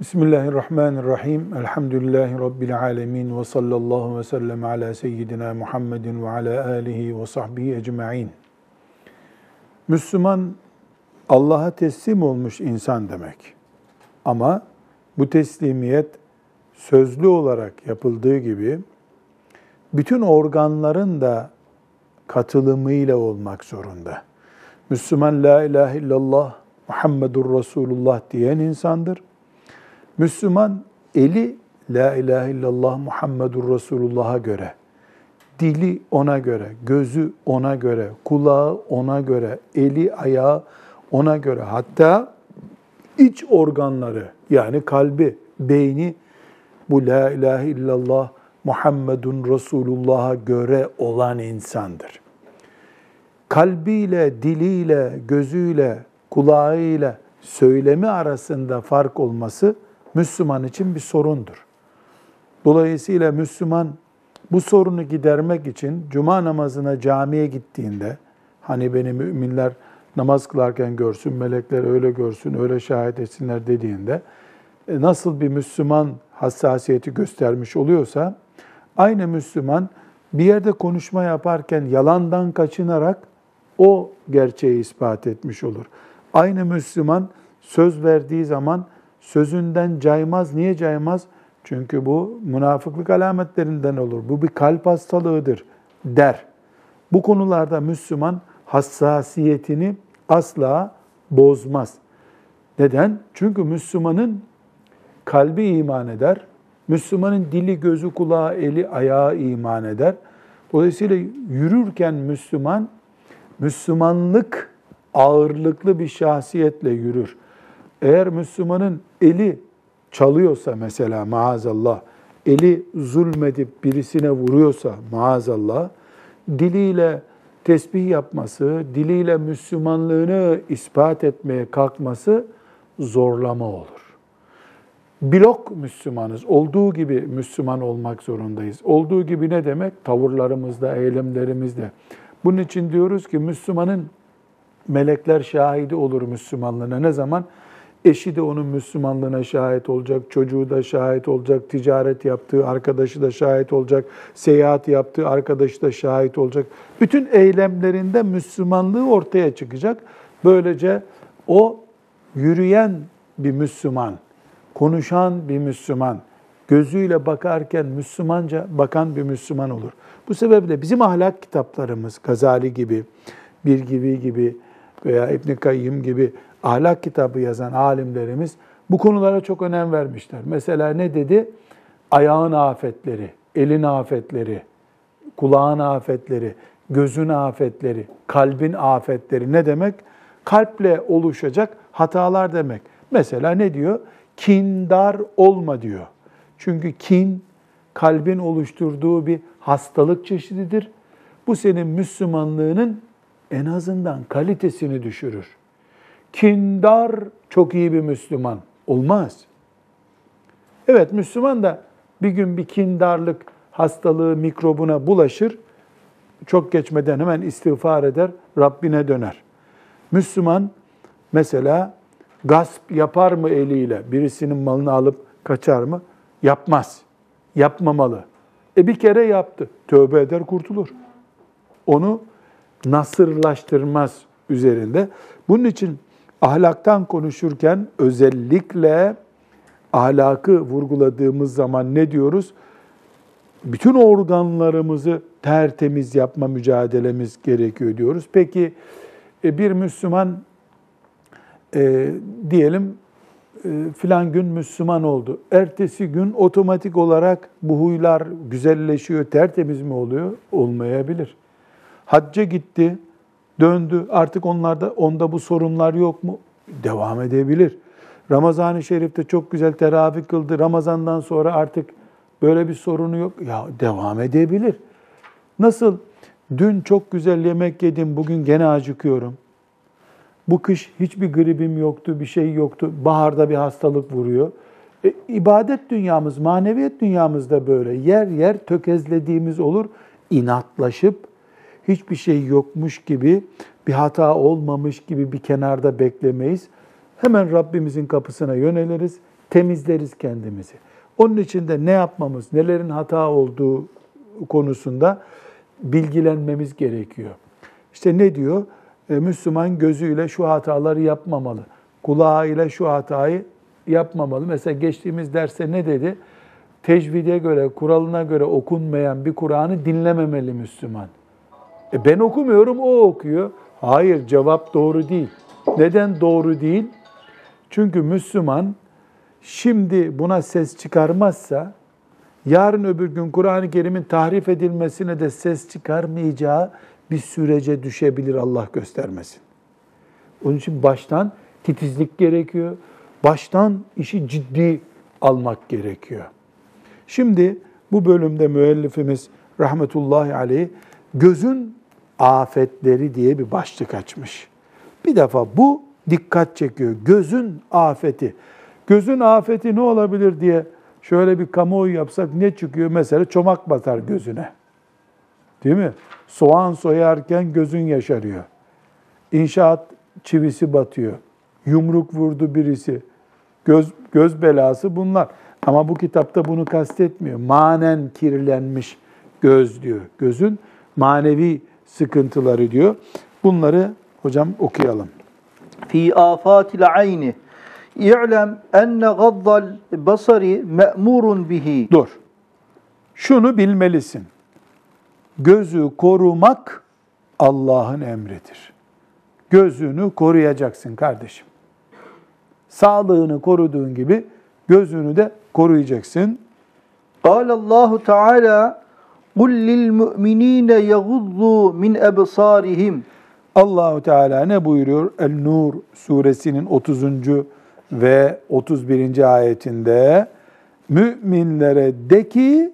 Bismillahirrahmanirrahim. Elhamdülillahi Rabbil alemin. Ve sallallahu ve sellem ala seyyidina Muhammedin ve ala alihi ve sahbihi ecma'in. Müslüman, Allah'a teslim olmuş insan demek. Ama bu teslimiyet sözlü olarak yapıldığı gibi bütün organların da katılımıyla olmak zorunda. Müslüman la ilahe illallah Muhammedur Resulullah diyen insandır. Müslüman eli la ilahe illallah Muhammedur Resulullah'a göre, dili ona göre, gözü ona göre, kulağı ona göre, eli ayağı ona göre, hatta iç organları yani kalbi, beyni bu la ilahe illallah Muhammedun Resulullah'a göre olan insandır. Kalbiyle, diliyle, gözüyle, kulağıyla söylemi arasında fark olması Müslüman için bir sorundur. Dolayısıyla Müslüman bu sorunu gidermek için cuma namazına camiye gittiğinde hani beni müminler namaz kılarken görsün, melekler öyle görsün, öyle şahit etsinler dediğinde e, nasıl bir Müslüman hassasiyeti göstermiş oluyorsa aynı Müslüman bir yerde konuşma yaparken yalandan kaçınarak o gerçeği ispat etmiş olur. Aynı Müslüman söz verdiği zaman sözünden caymaz. Niye caymaz? Çünkü bu münafıklık alametlerinden olur. Bu bir kalp hastalığıdır der. Bu konularda Müslüman hassasiyetini asla bozmaz. Neden? Çünkü Müslümanın kalbi iman eder. Müslümanın dili, gözü, kulağı, eli, ayağı iman eder. Dolayısıyla yürürken Müslüman, Müslümanlık ağırlıklı bir şahsiyetle yürür. Eğer Müslümanın eli çalıyorsa mesela maazallah, eli zulmedip birisine vuruyorsa maazallah, diliyle tesbih yapması, diliyle Müslümanlığını ispat etmeye kalkması zorlama olur. Blok Müslümanız. Olduğu gibi Müslüman olmak zorundayız. Olduğu gibi ne demek? Tavırlarımızda, eylemlerimizde. Bunun için diyoruz ki Müslümanın melekler şahidi olur Müslümanlığına. Ne zaman? Eşi de onun Müslümanlığına şahit olacak, çocuğu da şahit olacak, ticaret yaptığı arkadaşı da şahit olacak, seyahat yaptığı arkadaşı da şahit olacak. Bütün eylemlerinde Müslümanlığı ortaya çıkacak. Böylece o yürüyen bir Müslüman, konuşan bir Müslüman, gözüyle bakarken Müslümanca bakan bir Müslüman olur. Bu sebeple bizim ahlak kitaplarımız, Gazali gibi, Bir gibi gibi veya İbn Kayyim gibi ahlak kitabı yazan alimlerimiz bu konulara çok önem vermişler. Mesela ne dedi? Ayağın afetleri, elin afetleri, kulağın afetleri, gözün afetleri, kalbin afetleri ne demek? Kalple oluşacak hatalar demek. Mesela ne diyor? Kindar olma diyor. Çünkü kin kalbin oluşturduğu bir hastalık çeşididir. Bu senin Müslümanlığının en azından kalitesini düşürür. Kindar çok iyi bir Müslüman. Olmaz. Evet Müslüman da bir gün bir kindarlık hastalığı mikrobuna bulaşır. Çok geçmeden hemen istiğfar eder, Rabbine döner. Müslüman mesela gasp yapar mı eliyle? Birisinin malını alıp kaçar mı? Yapmaz. Yapmamalı. E bir kere yaptı. Tövbe eder kurtulur. Onu nasırlaştırmaz üzerinde. Bunun için ahlaktan konuşurken özellikle ahlakı vurguladığımız zaman ne diyoruz? Bütün organlarımızı tertemiz yapma mücadelemiz gerekiyor diyoruz. Peki e, bir Müslüman e, diyelim e, filan gün Müslüman oldu. Ertesi gün otomatik olarak bu huylar güzelleşiyor, tertemiz mi oluyor? Olmayabilir. Hacca gitti, döndü. Artık onlarda onda bu sorunlar yok mu? Devam edebilir. Ramazan-ı Şerif'te çok güzel teravih kıldı. Ramazandan sonra artık böyle bir sorunu yok. Ya devam edebilir. Nasıl dün çok güzel yemek yedim, bugün gene acıkıyorum. Bu kış hiçbir gribim yoktu, bir şey yoktu. Baharda bir hastalık vuruyor. E, ibadet dünyamız, maneviyet dünyamızda böyle yer yer tökezlediğimiz olur. İnatlaşıp hiçbir şey yokmuş gibi, bir hata olmamış gibi bir kenarda beklemeyiz. Hemen Rabbimizin kapısına yöneliriz. temizleriz kendimizi. Onun için de ne yapmamız, nelerin hata olduğu konusunda bilgilenmemiz gerekiyor. İşte ne diyor? E, Müslüman gözüyle şu hataları yapmamalı. Kulağıyla şu hatayı yapmamalı. Mesela geçtiğimiz derste ne dedi? Tecvide göre, kuralına göre okunmayan bir Kur'an'ı dinlememeli Müslüman. E ben okumuyorum, o okuyor. Hayır, cevap doğru değil. Neden doğru değil? Çünkü Müslüman şimdi buna ses çıkarmazsa yarın öbür gün Kur'an-ı Kerim'in tahrif edilmesine de ses çıkarmayacağı bir sürece düşebilir Allah göstermesin. Onun için baştan titizlik gerekiyor. Baştan işi ciddi almak gerekiyor. Şimdi bu bölümde müellifimiz rahmetullahi aleyh gözün afetleri diye bir başlık açmış. Bir defa bu dikkat çekiyor. Gözün afeti. Gözün afeti ne olabilir diye şöyle bir kamuoyu yapsak ne çıkıyor? Mesela çomak batar gözüne. Değil mi? Soğan soyarken gözün yaşarıyor. İnşaat çivisi batıyor. Yumruk vurdu birisi. Göz, göz belası bunlar. Ama bu kitapta bunu kastetmiyor. Manen kirlenmiş göz diyor. Gözün manevi sıkıntıları diyor. Bunları hocam okuyalım. Fi afatil ayni İ'lem enne gaddal basari me'murun bihi. Dur. Şunu bilmelisin. Gözü korumak Allah'ın emridir. Gözünü koruyacaksın kardeşim. Sağlığını koruduğun gibi gözünü de koruyacaksın. قال الله تعالى Kul lil mu'minine yaguddu min. Allahu Teala ne buyuruyor? El-Nur suresinin 30. ve 31. ayetinde müminlere de ki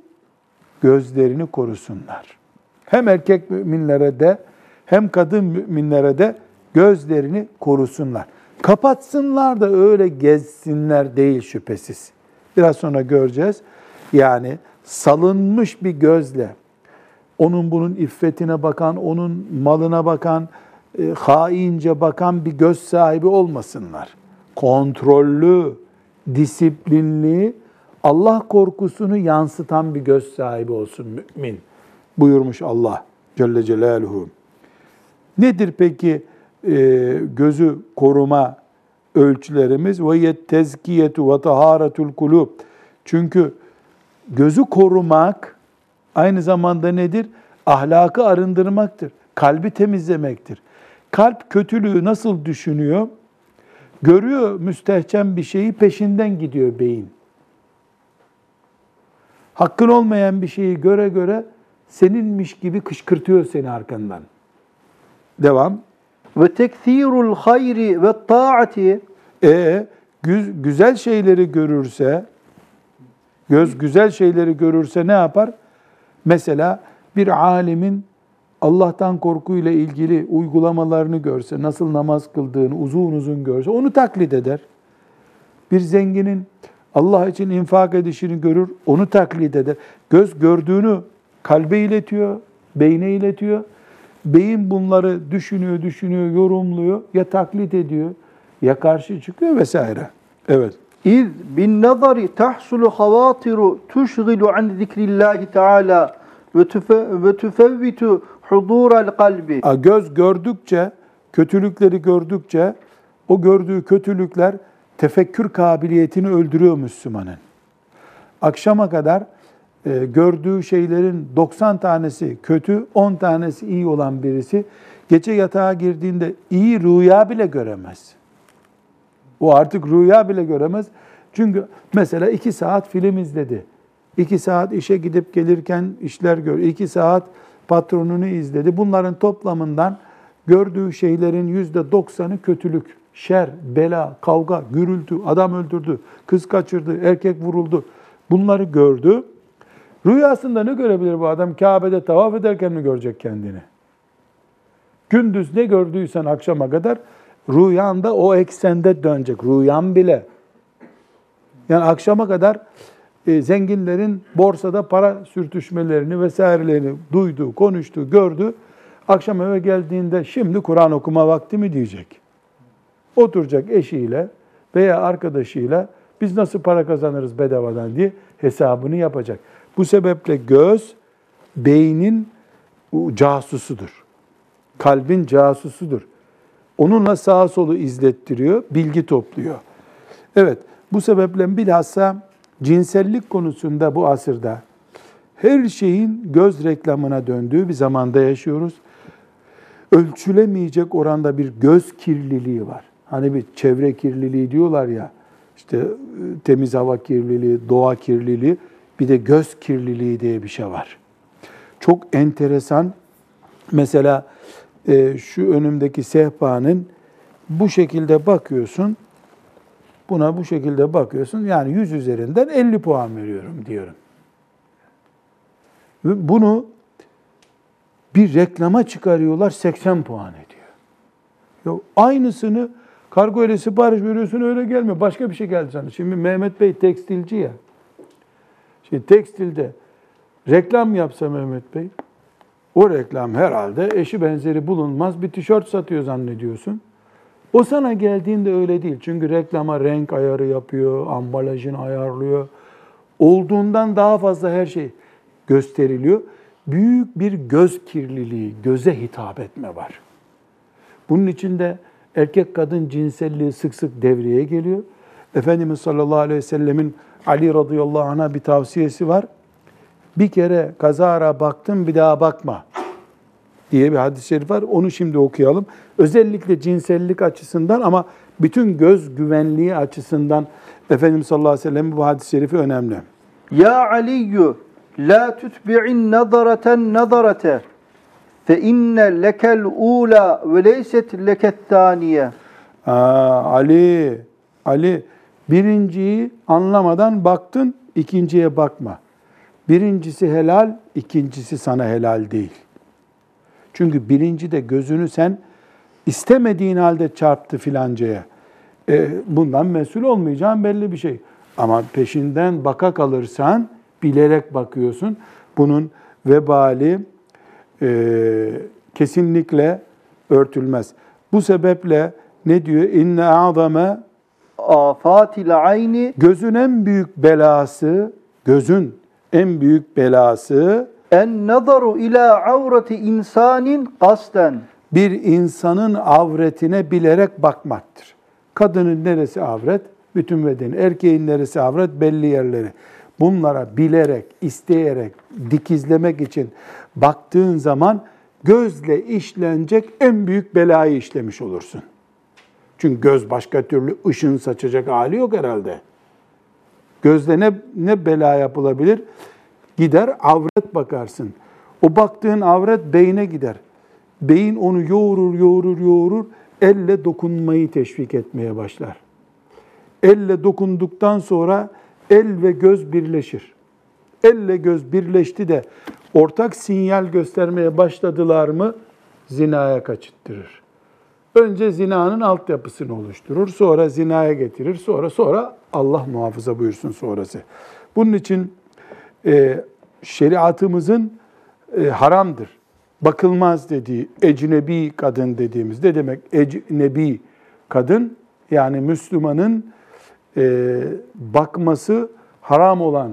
gözlerini korusunlar. Hem erkek müminlere de hem kadın müminlere de gözlerini korusunlar. Kapatsınlar da öyle gezsinler değil şüphesiz. Biraz sonra göreceğiz. Yani salınmış bir gözle onun bunun iffetine bakan, onun malına bakan, e, haince bakan bir göz sahibi olmasınlar. Kontrollü, disiplinli, Allah korkusunu yansıtan bir göz sahibi olsun mümin buyurmuş Allah Celle Celaluhu. Nedir peki e, gözü koruma ölçülerimiz? Ve yet tezkiyetu ve taharetul kulub. Çünkü gözü korumak aynı zamanda nedir? Ahlakı arındırmaktır. Kalbi temizlemektir. Kalp kötülüğü nasıl düşünüyor? Görüyor müstehcen bir şeyi peşinden gidiyor beyin. Hakkın olmayan bir şeyi göre göre seninmiş gibi kışkırtıyor seni arkandan. Devam. Ve tekthirul hayri ve taati. E güzel şeyleri görürse, göz güzel şeyleri görürse ne yapar? Mesela bir alimin Allah'tan korkuyla ilgili uygulamalarını görse, nasıl namaz kıldığını uzun uzun görse onu taklit eder. Bir zenginin Allah için infak edişini görür, onu taklit eder. Göz gördüğünü kalbe iletiyor, beyne iletiyor. Beyin bunları düşünüyor, düşünüyor, yorumluyor, ya taklit ediyor, ya karşı çıkıyor vesaire. Evet. İz bin nazari tahsulu havatiru tuşgilu an zikrillahi teala ve tufevvitu hudural kalbi. Göz gördükçe, kötülükleri gördükçe o gördüğü kötülükler tefekkür kabiliyetini öldürüyor Müslümanın. Akşama kadar e, gördüğü şeylerin 90 tanesi kötü, 10 tanesi iyi olan birisi gece yatağa girdiğinde iyi rüya bile göremez. O artık rüya bile göremez. Çünkü mesela 2 saat film izledi. 2 saat işe gidip gelirken işler gör. 2 saat patronunu izledi. Bunların toplamından gördüğü şeylerin yüzde doksanı kötülük, şer, bela, kavga, gürültü, adam öldürdü, kız kaçırdı, erkek vuruldu. Bunları gördü. Rüyasında ne görebilir bu adam? Kabe'de tavaf ederken mi görecek kendini? Gündüz ne gördüysen akşama kadar rüyanda o eksende dönecek. Rüyan bile. Yani akşama kadar e, zenginlerin borsada para sürtüşmelerini vesairelerini duydu, konuştu, gördü. Akşam eve geldiğinde şimdi Kur'an okuma vakti mi diyecek. Oturacak eşiyle veya arkadaşıyla Biz nasıl para kazanırız bedavadan diye hesabını yapacak. Bu sebeple göz beynin casusudur. Kalbin casusudur. Onunla sağa solu izlettiriyor, bilgi topluyor. Evet, bu sebeple bilhassa cinsellik konusunda bu asırda her şeyin göz reklamına döndüğü bir zamanda yaşıyoruz. Ölçülemeyecek oranda bir göz kirliliği var. Hani bir çevre kirliliği diyorlar ya, işte e, temiz hava kirliliği, doğa kirliliği, bir de göz kirliliği diye bir şey var. Çok enteresan. Mesela e, şu önümdeki sehpanın bu şekilde bakıyorsun, buna bu şekilde bakıyorsun. Yani 100 üzerinden 50 puan veriyorum diyorum. Ve bunu bir reklama çıkarıyorlar 80 puan ediyor. Ya aynısını kargo ile sipariş veriyorsun öyle gelmiyor. Başka bir şey geldi sana. Şimdi Mehmet Bey tekstilci ya. Şimdi tekstilde reklam yapsa Mehmet Bey, o reklam herhalde eşi benzeri bulunmaz bir tişört satıyor zannediyorsun. O sana geldiğinde öyle değil. Çünkü reklama renk ayarı yapıyor, ambalajını ayarlıyor. Olduğundan daha fazla her şey gösteriliyor. Büyük bir göz kirliliği, göze hitap etme var. Bunun içinde erkek kadın cinselliği sık sık devreye geliyor. Efendimiz sallallahu aleyhi ve sellemin Ali radıyallahu anh'a bir tavsiyesi var. Bir kere kazara baktın bir daha bakma diye bir hadis-i şerif var. Onu şimdi okuyalım. Özellikle cinsellik açısından ama bütün göz güvenliği açısından Efendimiz sallallahu aleyhi ve sellem bu hadis-i şerifi önemli. Ya Aliyyü la tutbi'in nazareten nazarete fe inne lekel ula ve leyset leket taniye. Ali, Ali birinciyi anlamadan baktın, ikinciye bakma. Birincisi helal, ikincisi sana helal değil. Çünkü birinci de gözünü sen istemediğin halde çarptı filancaya. E, bundan mesul olmayacağın belli bir şey. Ama peşinden baka kalırsan bilerek bakıyorsun. Bunun vebali e, kesinlikle örtülmez. Bu sebeple ne diyor? İnne azame afatil ayni gözün en büyük belası, gözün en büyük belası en nazaru ila avreti insanin kasten bir insanın avretine bilerek bakmaktır. Kadının neresi avret? Bütün bedeni. Erkeğin neresi avret? Belli yerleri. Bunlara bilerek, isteyerek, dikizlemek için baktığın zaman gözle işlenecek en büyük belayı işlemiş olursun. Çünkü göz başka türlü ışın saçacak hali yok herhalde. Gözle ne, ne bela yapılabilir? Gider avret bakarsın. O baktığın avret beyne gider. Beyin onu yoğurur, yoğurur, yoğurur. Elle dokunmayı teşvik etmeye başlar. Elle dokunduktan sonra el ve göz birleşir. Elle göz birleşti de ortak sinyal göstermeye başladılar mı zinaya kaçıttırır. Önce zinanın altyapısını oluşturur, sonra zinaya getirir, sonra sonra Allah muhafaza buyursun sonrası. Bunun için e, şeriatımızın e, haramdır, bakılmaz dediği ecnebi kadın dediğimiz ne demek ecnebi kadın? Yani Müslümanın e, bakması haram olan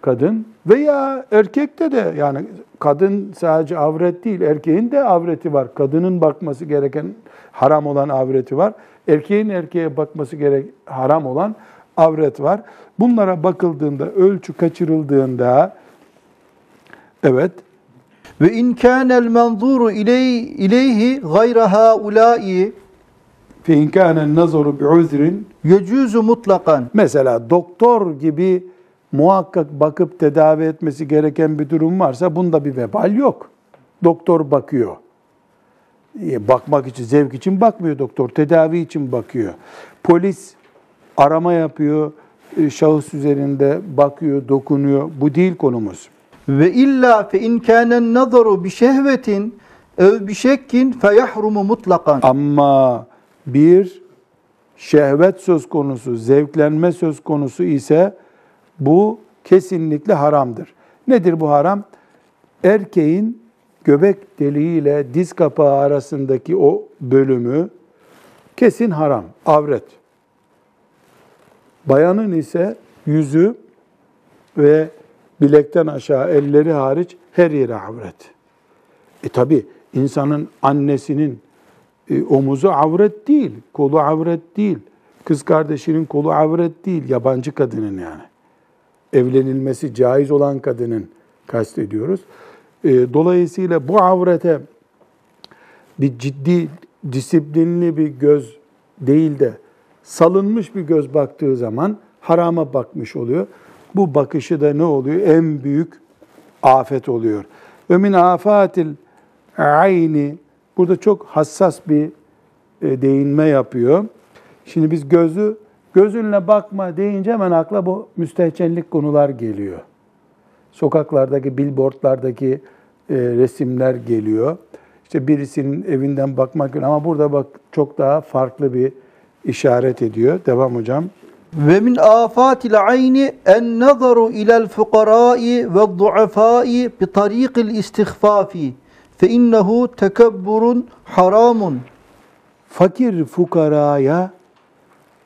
kadın veya erkekte de yani kadın sadece avret değil, erkeğin de avreti var. Kadının bakması gereken haram olan avreti var. Erkeğin erkeğe bakması gerek haram olan avret var. Bunlara bakıldığında, ölçü kaçırıldığında evet ve in kana'l manzuru ileyhi gayra haula'i fe in kana nazaru bi'uzrin yecuzu mutlakan. Mesela doktor gibi muhakkak bakıp tedavi etmesi gereken bir durum varsa bunda bir vebal yok. Doktor bakıyor. E, bakmak için, zevk için bakmıyor doktor, tedavi için bakıyor. Polis arama yapıyor, e, şahıs üzerinde bakıyor, dokunuyor. Bu değil konumuz. Ve illa fe in kana nazaru bi şehvetin ev bi şekkin fe yahrumu mutlakan. Ama bir şehvet söz konusu, zevklenme söz konusu ise bu kesinlikle haramdır. Nedir bu haram? Erkeğin göbek deliği ile diz kapağı arasındaki o bölümü kesin haram, avret. Bayanın ise yüzü ve bilekten aşağı elleri hariç her yeri avret. E tabi insanın annesinin e, omuzu avret değil, kolu avret değil. Kız kardeşinin kolu avret değil, yabancı kadının yani. Evlenilmesi caiz olan kadının kastediyoruz. E, dolayısıyla bu avrete bir ciddi, disiplinli bir göz değil de salınmış bir göz baktığı zaman harama bakmış oluyor. Bu bakışı da ne oluyor? En büyük afet oluyor. Ve min afatil ayni burada çok hassas bir e, değinme yapıyor. Şimdi biz gözü gözünle bakma deyince hemen akla bu müstehcenlik konular geliyor. Sokaklardaki, billboardlardaki e, resimler geliyor. İşte birisinin evinden bakmak ama burada bak çok daha farklı bir işaret ediyor. Devam hocam. Ve min afatil ayni en nazaru ila'l fuqara'i ve du'afa'i bi tariqil istihfafi fe innehu tekebburun haramun. Fakir fukaraya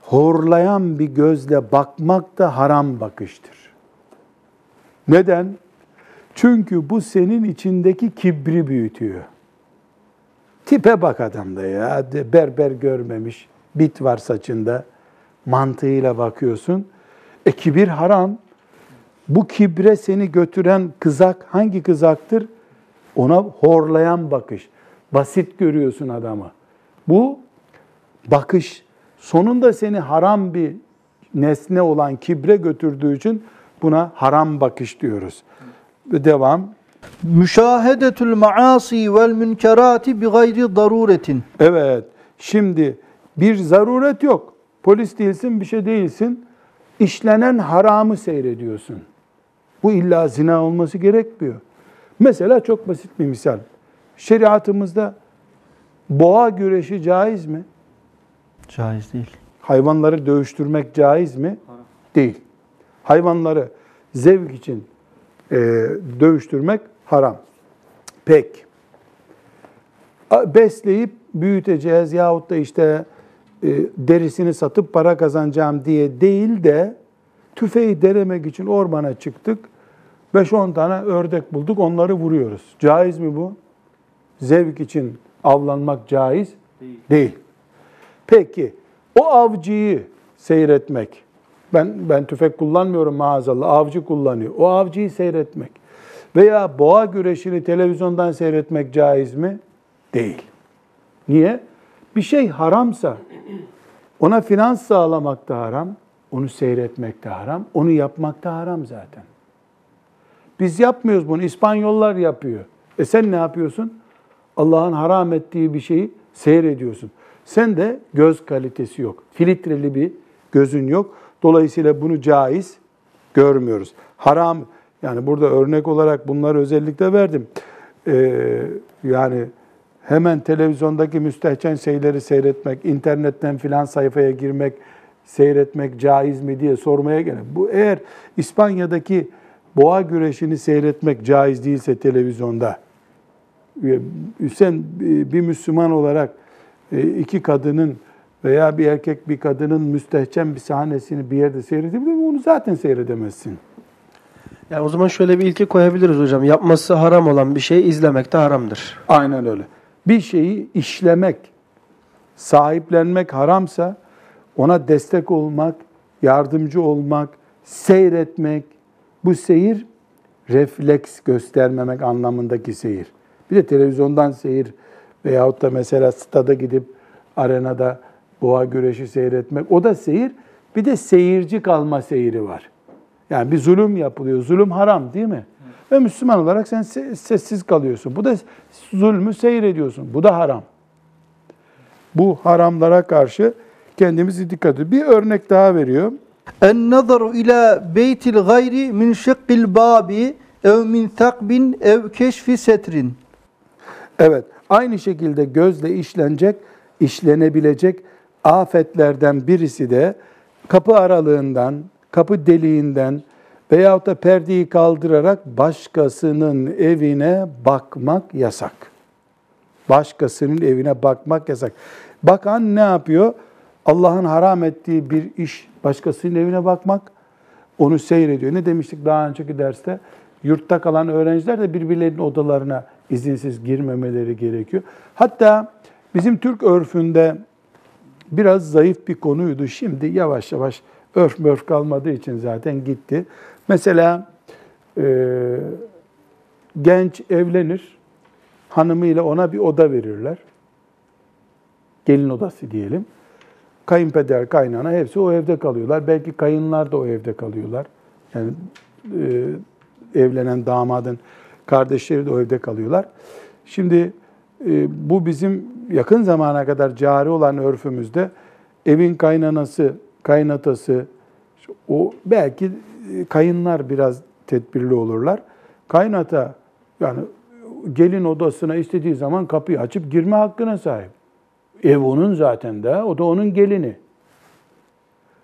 horlayan bir gözle bakmak da haram bakıştır. Neden? Çünkü bu senin içindeki kibri büyütüyor. Tipe bak adamda ya. Berber görmemiş. Bit var saçında. Mantığıyla bakıyorsun. E kibir haram. Bu kibre seni götüren kızak hangi kızaktır? Ona horlayan bakış. Basit görüyorsun adamı. Bu bakış sonunda seni haram bir nesne olan kibre götürdüğü için buna haram bakış diyoruz. Devam. Müşahedetül maasi vel münkerati bi gayri daruretin. Evet. Şimdi bir zaruret yok. Polis değilsin, bir şey değilsin. İşlenen haramı seyrediyorsun. Bu illa zina olması gerekmiyor. Mesela çok basit bir misal. Şeriatımızda boğa güreşi caiz mi? Caiz değil. Hayvanları dövüştürmek caiz mi? Değil. Hayvanları zevk için e, dövüştürmek haram. Pek. Besleyip büyüteceğiz yahut da işte derisini satıp para kazanacağım diye değil de tüfeği denemek için ormana çıktık. 5-10 tane ördek bulduk onları vuruyoruz. Caiz mi bu? Zevk için avlanmak caiz değil. değil. Peki o avcıyı seyretmek, ben ben tüfek kullanmıyorum maazallah, avcı kullanıyor. O avcıyı seyretmek veya boğa güreşini televizyondan seyretmek caiz mi? Değil. Niye? Bir şey haramsa ona finans sağlamak da haram, onu seyretmek de haram, onu yapmak da haram zaten. Biz yapmıyoruz bunu, İspanyollar yapıyor. E sen ne yapıyorsun? Allah'ın haram ettiği bir şeyi seyrediyorsun. Sen de göz kalitesi yok. Filtreli bir gözün yok. Dolayısıyla bunu caiz görmüyoruz. Haram, yani burada örnek olarak bunları özellikle verdim. Ee, yani hemen televizyondaki müstehcen şeyleri seyretmek, internetten filan sayfaya girmek, seyretmek caiz mi diye sormaya gerek. Bu eğer İspanya'daki boğa güreşini seyretmek caiz değilse televizyonda, sen bir Müslüman olarak e, iki kadının veya bir erkek bir kadının müstehcen bir sahnesini bir yerde seyredebilir mi? Onu zaten seyredemezsin. Yani o zaman şöyle bir ilke koyabiliriz hocam. Yapması haram olan bir şey izlemek de haramdır. Aynen öyle. Bir şeyi işlemek, sahiplenmek haramsa ona destek olmak, yardımcı olmak, seyretmek, bu seyir refleks göstermemek anlamındaki seyir. Bir de televizyondan seyir veyahut da mesela stada gidip arenada boğa güreşi seyretmek. O da seyir. Bir de seyirci kalma seyri var. Yani bir zulüm yapılıyor. Zulüm haram değil mi? Ve Müslüman olarak sen sessiz kalıyorsun. Bu da zulmü seyrediyorsun. Bu da haram. Bu haramlara karşı kendimizi dikkat ediyoruz. Bir örnek daha veriyor. En nazaru ila beytil gayri min şekkil babi ev min takbin ev keşfi setrin. Evet, aynı şekilde gözle işlenecek, işlenebilecek afetlerden birisi de kapı aralığından, kapı deliğinden veyahut da perdeyi kaldırarak başkasının evine bakmak yasak. Başkasının evine bakmak yasak. Bakan ne yapıyor? Allah'ın haram ettiği bir iş başkasının evine bakmak, onu seyrediyor. Ne demiştik daha önceki derste? Yurtta kalan öğrenciler de birbirlerinin odalarına izinsiz girmemeleri gerekiyor. Hatta bizim Türk örfünde biraz zayıf bir konuydu. Şimdi yavaş yavaş örf mörf kalmadığı için zaten gitti. Mesela e, genç evlenir, hanımıyla ona bir oda verirler. Gelin odası diyelim. Kayınpeder, kaynana hepsi o evde kalıyorlar. Belki kayınlar da o evde kalıyorlar. Yani e, evlenen damadın kardeşleri de o evde kalıyorlar. Şimdi e, bu bizim yakın zamana kadar cari olan örfümüzde evin kaynanası, kaynatası, o belki kayınlar biraz tedbirli olurlar. Kaynata yani gelin odasına istediği zaman kapıyı açıp girme hakkına sahip. Ev onun zaten de, o da onun gelini.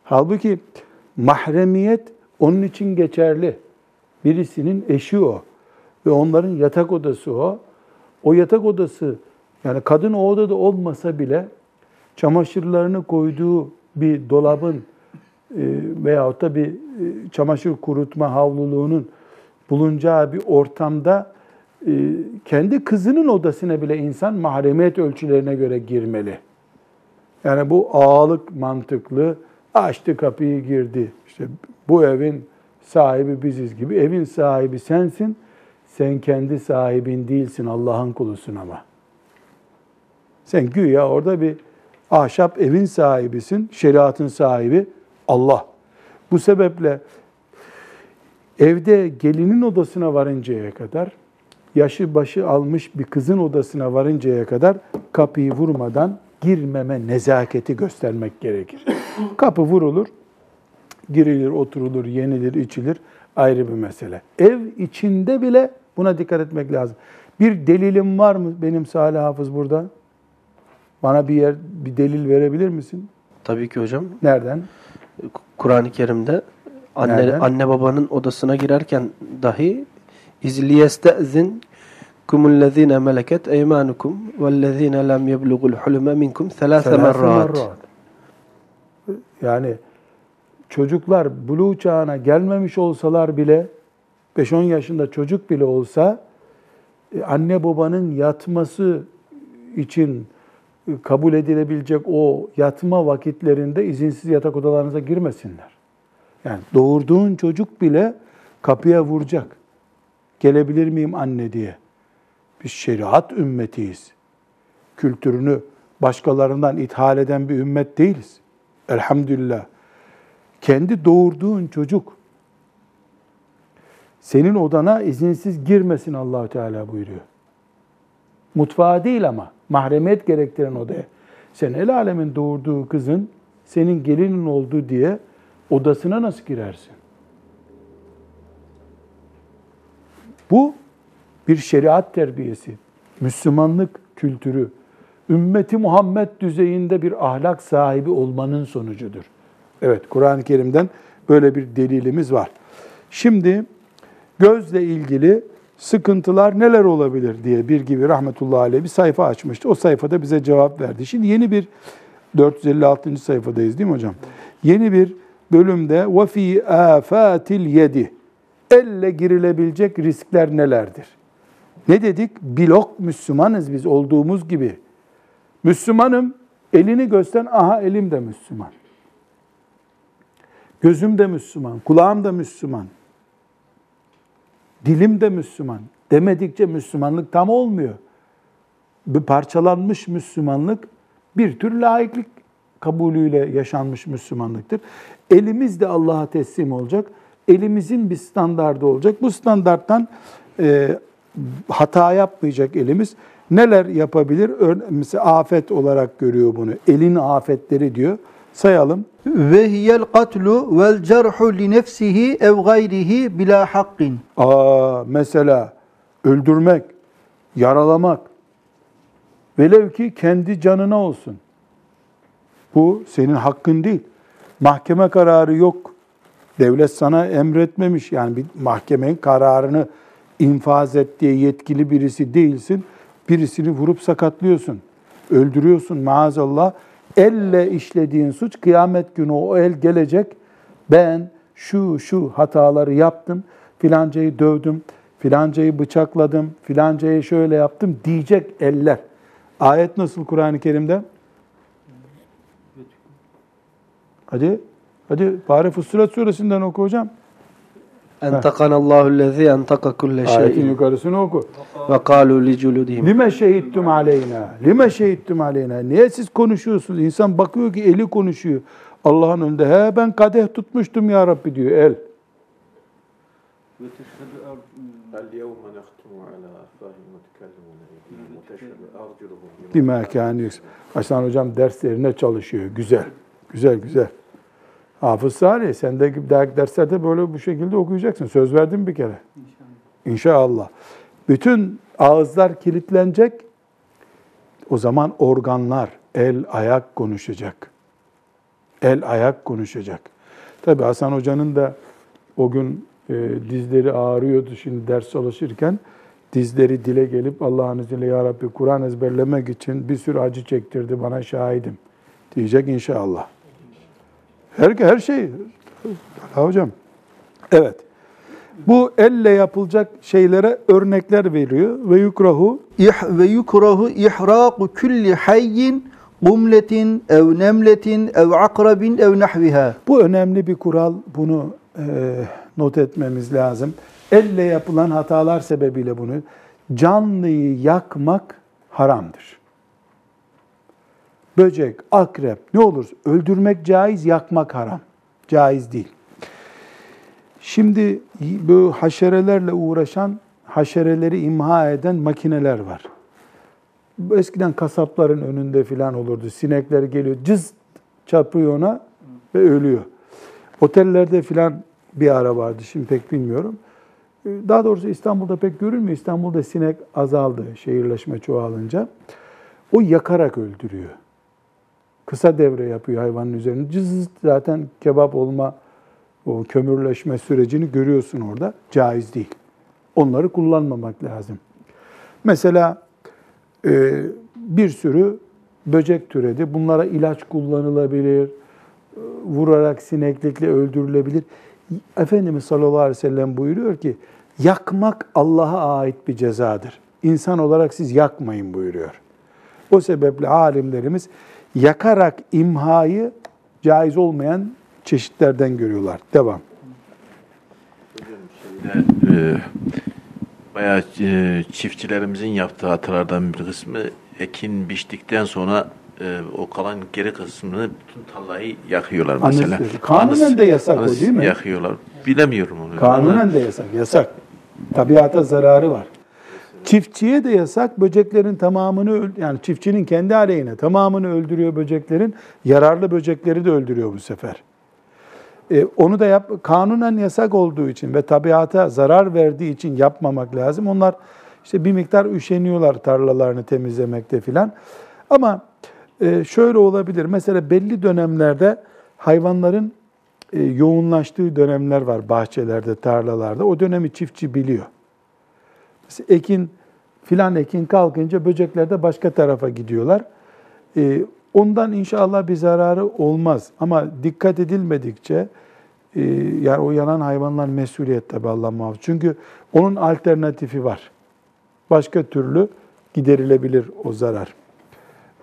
Halbuki mahremiyet onun için geçerli. Birisinin eşi o ve onların yatak odası o. O yatak odası yani kadın o odada olmasa bile çamaşırlarını koyduğu bir dolabın e, veyahut da bir e, çamaşır kurutma havluluğunun bulunacağı bir ortamda e, kendi kızının odasına bile insan mahremiyet ölçülerine göre girmeli. Yani bu ağalık mantıklı, açtı kapıyı girdi. İşte bu evin sahibi biziz gibi. Evin sahibi sensin, sen kendi sahibin değilsin, Allah'ın kulusun ama. Sen güya orada bir ahşap evin sahibisin, şeriatın sahibi Allah. Bu sebeple evde gelinin odasına varıncaya kadar, yaşı başı almış bir kızın odasına varıncaya kadar kapıyı vurmadan girmeme nezaketi göstermek gerekir. Kapı vurulur, girilir, oturulur, yenilir, içilir ayrı bir mesele. Ev içinde bile buna dikkat etmek lazım. Bir delilim var mı benim Salih Hafız burada? Bana bir yer, bir delil verebilir misin? Tabii ki hocam. Nereden? Kur'an-ı Kerim'de anne Nereden? anne babanın odasına girerken dahi izliyestezin kumullezine meleket eymanukum vellezine lem yeblugul hulme minkum selase merrat. Yani çocuklar buluğ çağına gelmemiş olsalar bile 5-10 yaşında çocuk bile olsa e, anne babanın yatması için kabul edilebilecek o yatma vakitlerinde izinsiz yatak odalarınıza girmesinler. Yani doğurduğun çocuk bile kapıya vuracak. Gelebilir miyim anne diye. Biz şeriat ümmetiyiz. Kültürünü başkalarından ithal eden bir ümmet değiliz. Elhamdülillah. Kendi doğurduğun çocuk senin odana izinsiz girmesin Allahü Teala buyuruyor. Mutfağa değil ama mahremiyet gerektiren odaya. Sen el alemin doğurduğu kızın senin gelinin olduğu diye odasına nasıl girersin? Bu bir şeriat terbiyesi, Müslümanlık kültürü, ümmeti Muhammed düzeyinde bir ahlak sahibi olmanın sonucudur. Evet, Kur'an-ı Kerim'den böyle bir delilimiz var. Şimdi gözle ilgili sıkıntılar neler olabilir diye bir gibi rahmetullahi aleyh bir sayfa açmıştı. O sayfada bize cevap verdi. Şimdi yeni bir 456. sayfadayız değil mi hocam? Yeni bir bölümde ve fi afatil yedi elle girilebilecek riskler nelerdir? Ne dedik? Blok Müslümanız biz olduğumuz gibi. Müslümanım, elini gösteren aha elim de Müslüman. Gözüm de Müslüman, kulağım da Müslüman. Dilim de Müslüman. Demedikçe Müslümanlık tam olmuyor. Bir parçalanmış Müslümanlık bir tür laiklik kabulüyle yaşanmış Müslümanlıktır. Elimiz de Allah'a teslim olacak. Elimizin bir standardı olacak. Bu standarttan e, hata yapmayacak elimiz. Neler yapabilir? Mesela afet olarak görüyor bunu. Elin afetleri diyor. Sayalım. Ve hiyel katlu vel cerhu li nefsihi ev gayrihi bila hakkin. Aa, mesela öldürmek, yaralamak. Velev ki kendi canına olsun. Bu senin hakkın değil. Mahkeme kararı yok. Devlet sana emretmemiş. Yani bir mahkemenin kararını infaz et diye yetkili birisi değilsin. Birisini vurup sakatlıyorsun. Öldürüyorsun maazallah. Elle işlediğin suç kıyamet günü o el gelecek. Ben şu şu hataları yaptım. Filancayı dövdüm. Filancayı bıçakladım. Filancayı şöyle yaptım diyecek eller. Ayet nasıl Kur'an-ı Kerim'de? Hadi. Hadi bari Fussilet suresinden oku hocam. Entakana Allahu lezi entaka kulle şeyin. Ayetin yukarısını oku. Ve kalu li culudihim. Lime şehittum aleyna. Lime şehittum aleyna. Niye siz konuşuyorsunuz? İnsan bakıyor ki eli konuşuyor. Allah'ın önünde he ben kadeh tutmuştum ya Rabbi diyor el. Bima kâni Aslan hocam derslerine çalışıyor. Güzel. Güzel güzel. Hafız Salih sen de ders- derslerde böyle bu şekilde okuyacaksın. Söz verdim bir kere. İnşallah. Bütün ağızlar kilitlenecek. O zaman organlar, el, ayak konuşacak. El, ayak konuşacak. Tabi Hasan Hoca'nın da o gün e, dizleri ağrıyordu şimdi ders çalışırken. Dizleri dile gelip Allah'ın izniyle Ya Rabbi Kur'an ezberlemek için bir sürü acı çektirdi bana şahidim diyecek inşallah. Her, her şey. Ha hocam. Evet. Bu elle yapılacak şeylere örnekler veriyor. Ve yukrahu İh ve yukrahu ihraku kulli hayyin qumletin ev nemletin ev akrabin ev nahviha. Bu önemli bir kural. Bunu e, not etmemiz lazım. Elle yapılan hatalar sebebiyle bunu canlıyı yakmak haramdır. Böcek, akrep ne olursa öldürmek caiz, yakmak haram. Caiz değil. Şimdi bu haşerelerle uğraşan, haşereleri imha eden makineler var. Eskiden kasapların önünde filan olurdu. Sinekler geliyor, cız çarpıyor ona ve ölüyor. Otellerde filan bir ara vardı, şimdi pek bilmiyorum. Daha doğrusu İstanbul'da pek görülmüyor. İstanbul'da sinek azaldı şehirleşme çoğalınca. O yakarak öldürüyor. Kısa devre yapıyor hayvanın üzerine. Cız zaten kebap olma, o kömürleşme sürecini görüyorsun orada. Caiz değil. Onları kullanmamak lazım. Mesela e, bir sürü böcek türedi. Bunlara ilaç kullanılabilir, e, vurarak sineklikle öldürülebilir. Efendimiz sallallahu aleyhi ve sellem buyuruyor ki, yakmak Allah'a ait bir cezadır. İnsan olarak siz yakmayın buyuruyor. O sebeple alimlerimiz yakarak imhayı caiz olmayan çeşitlerden görüyorlar. Devam. Ee, bayağı e, çiftçilerimizin yaptığı hatalardan bir kısmı ekin biçtikten sonra e, o kalan geri kısmını bütün tarlayı yakıyorlar mesela. Anıs- kanunen de yasak o anıs değil mi? Yakıyorlar. Bilemiyorum onu. Kanunen de yasak, yasak. Tabiata zararı var. Çiftçiye de yasak, böceklerin tamamını, yani çiftçinin kendi aleyhine tamamını öldürüyor böceklerin, yararlı böcekleri de öldürüyor bu sefer. E, onu da yap, kanunen yasak olduğu için ve tabiata zarar verdiği için yapmamak lazım. Onlar işte bir miktar üşeniyorlar tarlalarını temizlemekte filan. Ama e, şöyle olabilir, mesela belli dönemlerde hayvanların e, yoğunlaştığı dönemler var bahçelerde, tarlalarda. O dönemi çiftçi biliyor. Ekin, filan ekin kalkınca böcekler de başka tarafa gidiyorlar. E, ondan inşallah bir zararı olmaz. Ama dikkat edilmedikçe, e, yani o yanan hayvanlar mesuliyet tabi Allah muhafaza. Çünkü onun alternatifi var. Başka türlü giderilebilir o zarar.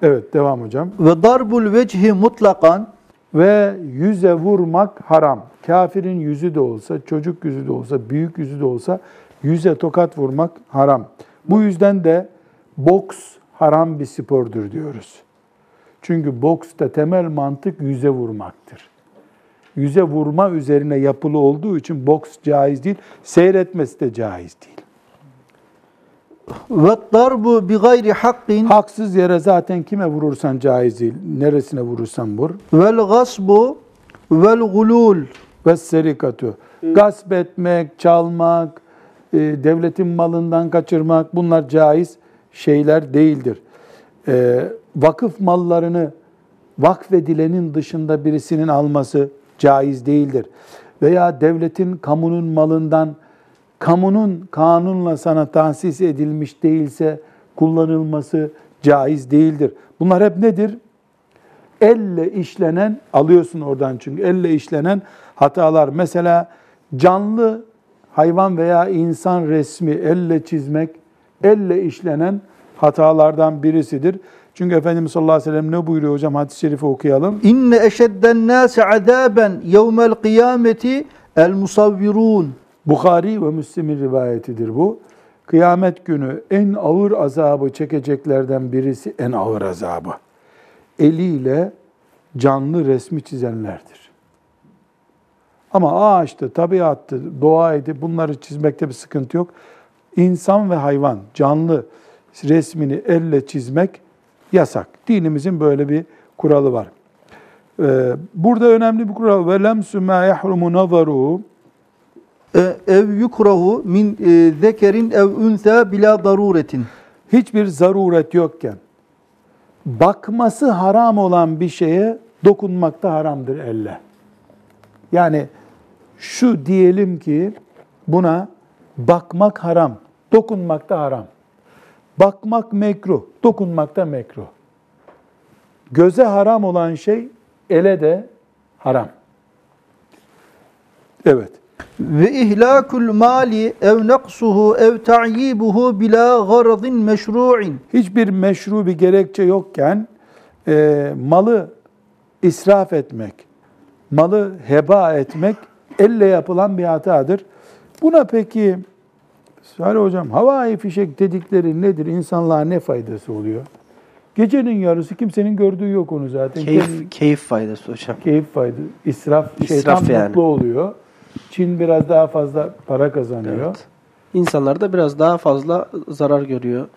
Evet, devam hocam. Ve darbul vecihi mutlakan Ve yüze vurmak haram. Kafirin yüzü de olsa, çocuk yüzü de olsa, büyük yüzü de olsa yüze tokat vurmak haram. Bu yüzden de boks haram bir spordur diyoruz. Çünkü boksta temel mantık yüze vurmaktır. Yüze vurma üzerine yapılı olduğu için boks caiz değil, seyretmesi de caiz değil. ve darbu bi gayri hakkin Haksız yere zaten kime vurursan caiz değil. Neresine vurursan vur. vel gasbu vel gulul ve serikatü. Gasp etmek, çalmak, e, devletin malından kaçırmak bunlar caiz şeyler değildir. E, vakıf mallarını vakfedilenin dışında birisinin alması caiz değildir. Veya devletin kamunun malından kamunun kanunla sana tahsis edilmiş değilse kullanılması caiz değildir. Bunlar hep nedir? elle işlenen, alıyorsun oradan çünkü elle işlenen hatalar. Mesela canlı hayvan veya insan resmi elle çizmek, elle işlenen hatalardan birisidir. Çünkü Efendimiz sallallahu aleyhi ve sellem ne buyuruyor hocam hadis-i şerifi okuyalım. İnne eşedden nâse azâben yevmel kıyameti el musavvirun. Bukhari ve Müslim'in rivayetidir bu. Kıyamet günü en ağır azabı çekeceklerden birisi en ağır azabı. Eliyle canlı resmi çizenlerdir. Ama ağaçtı, tabiattı, doğaydı bunları çizmekte bir sıkıntı yok. İnsan ve hayvan canlı resmini elle çizmek yasak. Dinimizin böyle bir kuralı var. Ee, Burada önemli bir kural. Ve lemsü ma yahrumu nazaruhu E, Ev yukrahu min e, zekerin ev ünsa bila daruretin. hiçbir zaruret yokken bakması haram olan bir şeye dokunmak da haramdır elle. Yani şu diyelim ki buna bakmak haram, dokunmak da haram. Bakmak mekruh, dokunmak da mekruh. Göze haram olan şey ele de haram. Evet. Ve ihlakul mali ev naqsuhu ev ta'yibuhu bila garadin meşru'in. hiçbir meşru bir gerekçe yokken e, malı israf etmek, malı heba etmek elle yapılan bir hatadır. Buna peki Salih Hocam havai fişek dedikleri nedir? İnsanlığa ne faydası oluyor? Gecenin yarısı kimsenin gördüğü yok onu zaten. Kendi- Keyif, keyif faydası hocam. keyif fayda. İsraf, İsraf şeytan yani. mutlu oluyor. Çin biraz daha fazla para kazanıyor. Evet. İnsanlar da biraz daha fazla zarar görüyor.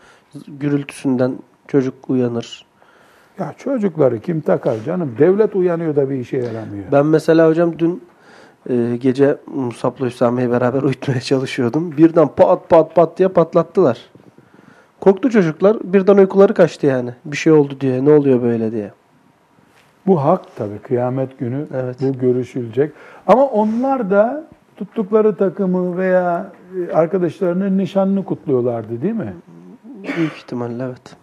Gürültüsünden çocuk uyanır. Ya çocukları kim takar canım? Devlet uyanıyor da bir işe yaramıyor. Ben mesela hocam dün e, gece Musab'la Hüsami'yi beraber uyutmaya çalışıyordum. Birden pat pat pat diye patlattılar. Korktu çocuklar. Birden uykuları kaçtı yani. Bir şey oldu diye. Ne oluyor böyle diye. Bu hak tabii kıyamet günü Evet. bu görüşülecek. Ama onlar da tuttukları takımı veya e, arkadaşlarının nişanını kutluyorlardı değil mi? Büyük ihtimalle evet.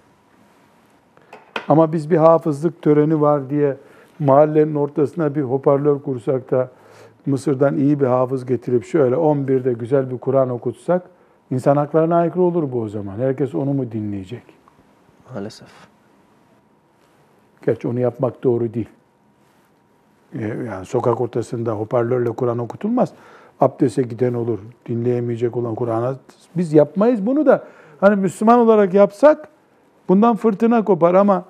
Ama biz bir hafızlık töreni var diye mahallenin ortasına bir hoparlör kursak da Mısır'dan iyi bir hafız getirip şöyle 11'de güzel bir Kur'an okutsak insan haklarına aykırı olur bu o zaman. Herkes onu mu dinleyecek? Maalesef. Geç onu yapmak doğru değil. Ee, Yani sokak ortasında hoparlörle Kur'an okutulmaz. Abdeste giden olur, dinleyemeyecek olan Kur'an'a. Biz yapmayız bunu da. Hani Müslüman olarak yapsak bundan fırtına kopar ama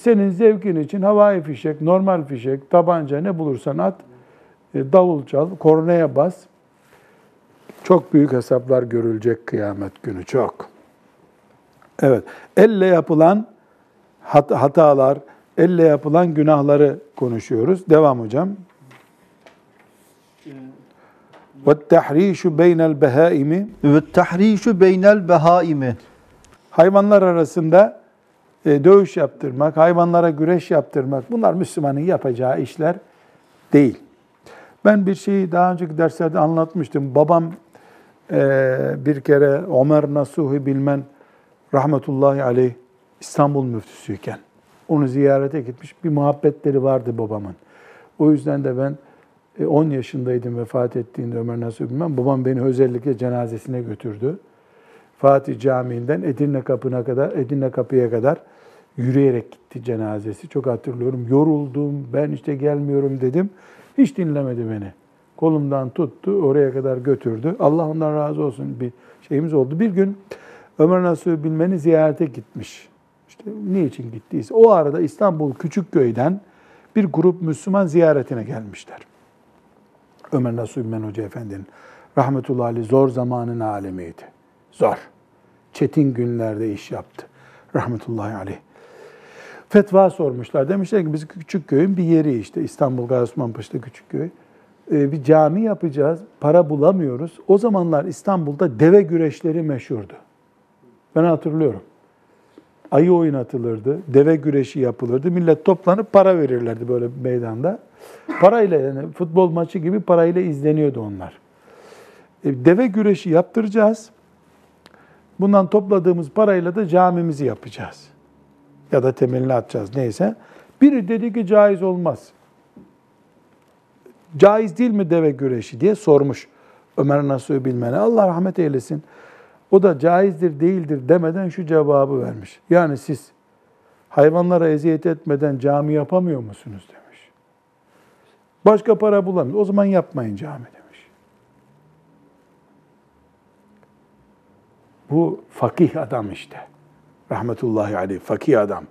senin zevkin için havai fişek, normal fişek, tabanca ne bulursan at, e, davul çal, kornaya bas. Çok büyük hesaplar görülecek kıyamet günü, çok. Evet, elle yapılan hat- hatalar, elle yapılan günahları konuşuyoruz. Devam hocam. وَالتَّحْرِيشُ بَيْنَ الْبَهَائِمِ Ve tahrişu beynel behaimi. Hayvanlar arasında e, dövüş yaptırmak, hayvanlara güreş yaptırmak bunlar Müslümanın yapacağı işler değil. Ben bir şeyi daha önceki derslerde anlatmıştım. Babam e, bir kere Ömer Nasuhi Bilmen rahmetullahi aleyh İstanbul müftüsüyken onu ziyarete gitmiş. Bir muhabbetleri vardı babamın. O yüzden de ben e, 10 yaşındaydım vefat ettiğinde Ömer Nasuhi Bilmen. Babam beni özellikle cenazesine götürdü. Fatih Camii'nden Edirne kapına kadar, Edirne kapıya kadar yürüyerek gitti cenazesi. Çok hatırlıyorum. Yoruldum, ben işte gelmiyorum dedim. Hiç dinlemedi beni. Kolumdan tuttu, oraya kadar götürdü. Allah ondan razı olsun bir şeyimiz oldu. Bir gün Ömer Nasuhi Bilmen'i ziyarete gitmiş. İşte niçin gittiyse. O arada İstanbul Küçükköy'den bir grup Müslüman ziyaretine gelmişler. Ömer Nasuhi Bilmen Hoca Efendi'nin rahmetullahi aleyh zor zamanın alemiydi. Zor. Çetin günlerde iş yaptı. Rahmetullahi aleyh. Fetva sormuşlar. Demişler ki biz küçük köyün bir yeri işte İstanbul Gazi küçük köy. Ee, bir cami yapacağız. Para bulamıyoruz. O zamanlar İstanbul'da deve güreşleri meşhurdu. Ben hatırlıyorum. Ayı oynatılırdı. Deve güreşi yapılırdı. Millet toplanıp para verirlerdi böyle meydanda. Parayla yani futbol maçı gibi parayla izleniyordu onlar. E, deve güreşi yaptıracağız. Bundan topladığımız parayla da camimizi yapacağız. Ya da temelini atacağız neyse. Biri dedi ki caiz olmaz. Caiz değil mi deve güreşi diye sormuş Ömer Nasuhi Bilmen'e. Allah rahmet eylesin. O da caizdir değildir demeden şu cevabı vermiş. Yani siz hayvanlara eziyet etmeden cami yapamıyor musunuz demiş. Başka para bulamıyor. O zaman yapmayın cami demiş. Bu fakih adam işte. Rahmetullahi aleyh fakih adam.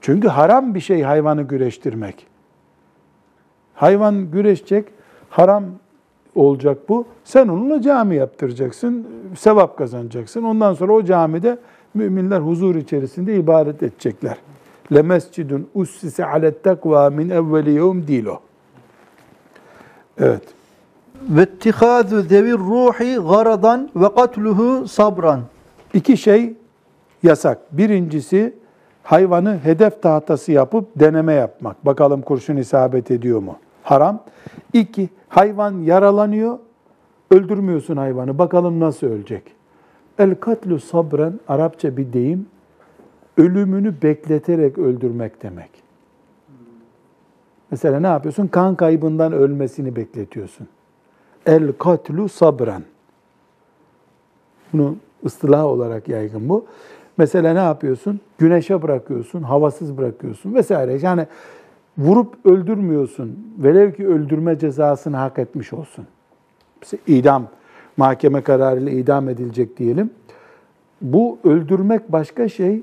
Çünkü haram bir şey hayvanı güreştirmek. Hayvan güreşecek, haram olacak bu. Sen onunla cami yaptıracaksın, sevap kazanacaksın. Ondan sonra o camide müminler huzur içerisinde ibadet edecekler. Le mescidun ussise alet takva min evveli yevm değil o. Evet. Ve ittihâzü zevir ruhi garadan ve katluhu sabran. İki şey yasak. Birincisi hayvanı hedef tahtası yapıp deneme yapmak. Bakalım kurşun isabet ediyor mu? Haram. İki, hayvan yaralanıyor, öldürmüyorsun hayvanı. Bakalım nasıl ölecek? El katlu sabren, Arapça bir deyim, ölümünü bekleterek öldürmek demek. Mesela ne yapıyorsun? Kan kaybından ölmesini bekletiyorsun. El katlu sabren. Bunu ıstılah olarak yaygın bu. Mesela ne yapıyorsun? Güneşe bırakıyorsun, havasız bırakıyorsun vesaire. Yani vurup öldürmüyorsun. Velev ki öldürme cezasını hak etmiş olsun. Mesela idam, mahkeme kararıyla idam edilecek diyelim. Bu öldürmek başka şey,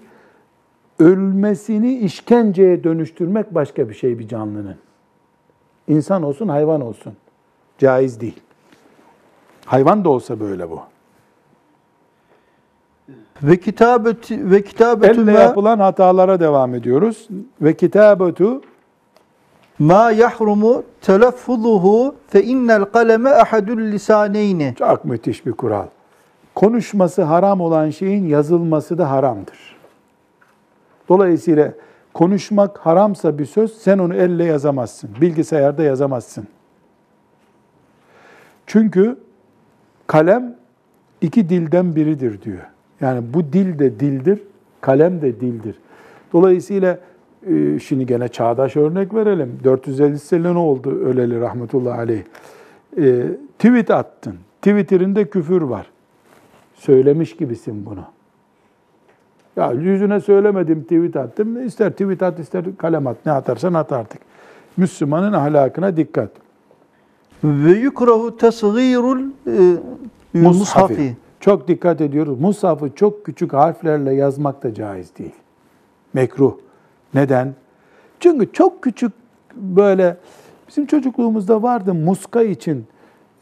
ölmesini işkenceye dönüştürmek başka bir şey bir canlının. İnsan olsun, hayvan olsun. Caiz değil. Hayvan da olsa böyle bu. Ve kitabeti ve kitabetü Elle ma, yapılan hatalara devam ediyoruz. Ve kitabetu ma yahrumu telaffuzuhu fe innel kaleme ahadul lisaneyni. çok müthiş bir kural. Konuşması haram olan şeyin yazılması da haramdır. Dolayısıyla konuşmak haramsa bir söz sen onu elle yazamazsın. Bilgisayarda yazamazsın. Çünkü kalem iki dilden biridir diyor. Yani bu dil de dildir, kalem de dildir. Dolayısıyla e, şimdi gene çağdaş örnek verelim. 450 sene oldu öleli rahmetullahi aleyh. E, tweet attın. Twitter'inde küfür var. Söylemiş gibisin bunu. Ya yüzüne söylemedim tweet attım. İster tweet at ister kalem at. Ne atarsan at artık. Müslümanın ahlakına dikkat. Ve yukrahu tesgirul e, mushafi. Çok dikkat ediyoruz. Mushafı çok küçük harflerle yazmak da caiz değil. Mekruh. Neden? Çünkü çok küçük böyle bizim çocukluğumuzda vardı muska için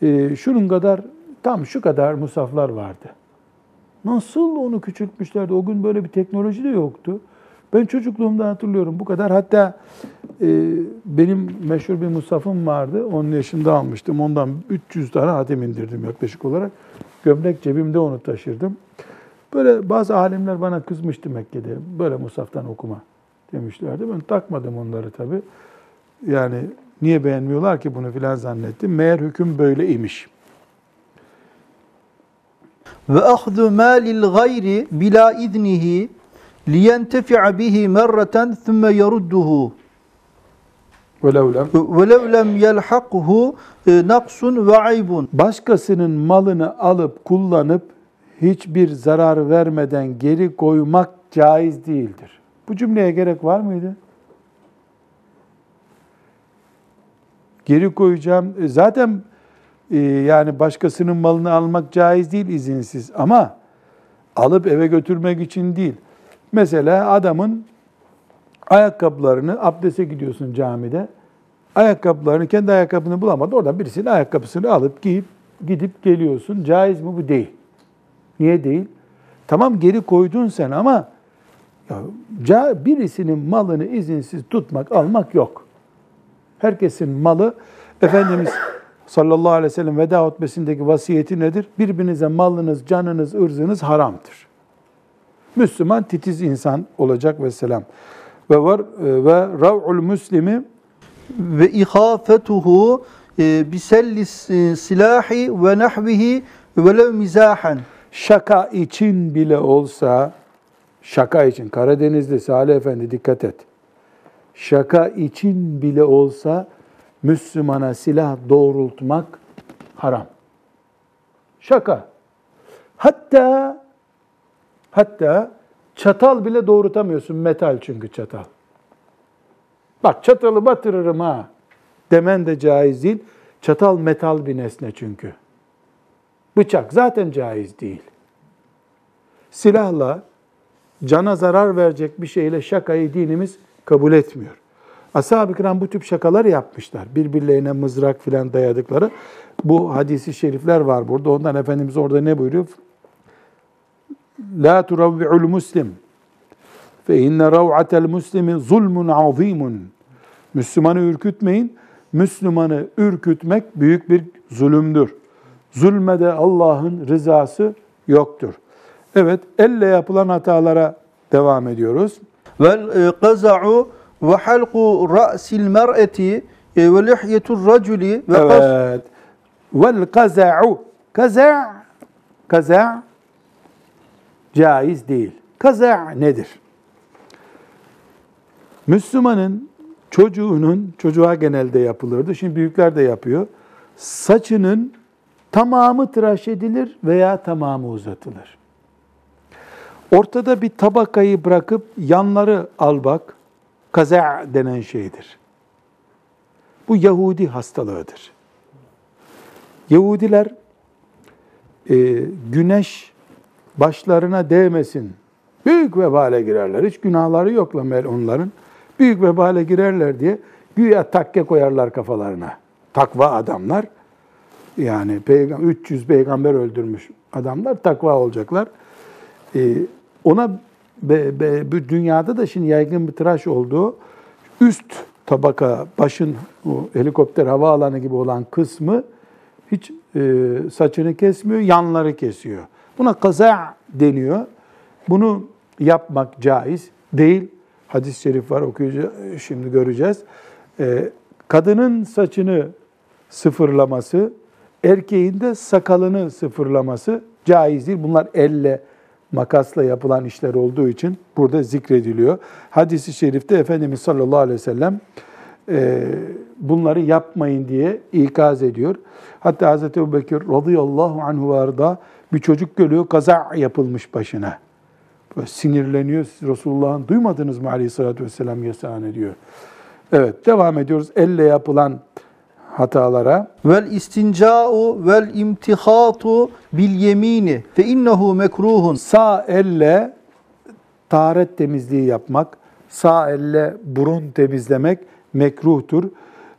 e, şunun kadar tam şu kadar musaflar vardı. Nasıl onu küçültmüşlerdi? O gün böyle bir teknoloji de yoktu. Ben çocukluğumda hatırlıyorum bu kadar. Hatta e, benim meşhur bir musafım vardı. 10 yaşında almıştım. Ondan 300 tane hatim indirdim yaklaşık olarak. Gömlek cebimde onu taşırdım. Böyle bazı alimler bana kızmıştı Mekke'de. Böyle musaftan okuma demişlerdi. Ben takmadım onları tabii. Yani niye beğenmiyorlar ki bunu filan zannettim. Meğer hüküm böyle imiş. Ve ahzu malil gayri bila iznihi liyentefi'a bihi merreten thumme yerudduhu. Velev lem Velev lem yelhaqhu e, naqsun ve aybun. başkasının malını alıp kullanıp hiçbir zarar vermeden geri koymak caiz değildir. Bu cümleye gerek var mıydı? Geri koyacağım. E, Zaten e, yani başkasının malını almak caiz değil izinsiz ama alıp eve götürmek için değil. Mesela adamın ayakkabılarını abdeste gidiyorsun camide. Ayakkabılarını kendi ayakkabını bulamadı. Oradan birisinin ayakkabısını alıp giyip gidip geliyorsun. Caiz mi bu değil. Niye değil? Tamam geri koydun sen ama ya, birisinin malını izinsiz tutmak, almak yok. Herkesin malı Efendimiz sallallahu aleyhi ve sellem veda hutbesindeki vasiyeti nedir? Birbirinize malınız, canınız, ırzınız haramdır. Müslüman titiz insan olacak ve selam. Ve var ve rav'ul muslimi ve ihafetuhu e, bisellis e, silahi ve nahvihi velev mizahan. şaka için bile olsa şaka için Karadeniz'de Salih Efendi dikkat et. şaka için bile olsa Müslümana silah doğrultmak haram. Şaka. Hatta hatta çatal bile doğrultamıyorsun. Metal çünkü çatal. Bak çatalı batırırım ha demen de caiz değil. Çatal metal bir nesne çünkü. Bıçak zaten caiz değil. Silahla cana zarar verecek bir şeyle şakayı dinimiz kabul etmiyor. Ashab-ı kiram bu tip şakalar yapmışlar. Birbirlerine mızrak filan dayadıkları. Bu hadisi şerifler var burada. Ondan Efendimiz orada ne buyuruyor? La turavvi'ul muslim fe inne rav'atel muslimi zulmun azimun. Müslümanı ürkütmeyin. Müslümanı ürkütmek büyük bir zulümdür. Zulmede Allah'ın rızası yoktur. Evet, elle yapılan hatalara devam ediyoruz. Vel qaza'u ve halqu ra'sil mer'eti e, ve lihyetur raculi ve Evet. Vel kaza'u. Kaza' kaza' caiz değil. Kaza' nedir? Müslümanın çocuğunun, çocuğa genelde yapılırdı, şimdi büyükler de yapıyor. Saçının tamamı tıraş edilir veya tamamı uzatılır. Ortada bir tabakayı bırakıp yanları al bak, kaza denen şeydir. Bu Yahudi hastalığıdır. Yahudiler e, güneş başlarına değmesin, büyük vebale girerler. Hiç günahları yok lan onların. Büyük vebale girerler diye güya takke koyarlar kafalarına. Takva adamlar. Yani peygam 300 peygamber öldürmüş adamlar takva olacaklar. Ee, ona bu dünyada da şimdi yaygın bir tıraş olduğu üst tabaka başın o helikopter havaalanı gibi olan kısmı hiç e, saçını kesmiyor, yanları kesiyor. Buna kaza deniyor. Bunu yapmak caiz değil. Hadis-i şerif var okuyacağız, şimdi göreceğiz. Ee, kadının saçını sıfırlaması, erkeğin de sakalını sıfırlaması caiz değil. Bunlar elle, makasla yapılan işler olduğu için burada zikrediliyor. Hadis-i şerifte Efendimiz sallallahu aleyhi ve sellem e, bunları yapmayın diye ikaz ediyor. Hatta Hz. Ebu Bekir radıyallahu anhu arda bir çocuk görüyor, kaza yapılmış başına. Böyle sinirleniyor. Resulullah'ın duymadınız mı aleyhissalatü vesselam yasan ediyor. Evet devam ediyoruz. Elle yapılan hatalara. vel istinca'u vel imtihatu bil yemini fe innehu mekruhun. Sağ elle taharet temizliği yapmak, sağ elle burun temizlemek mekruhtur.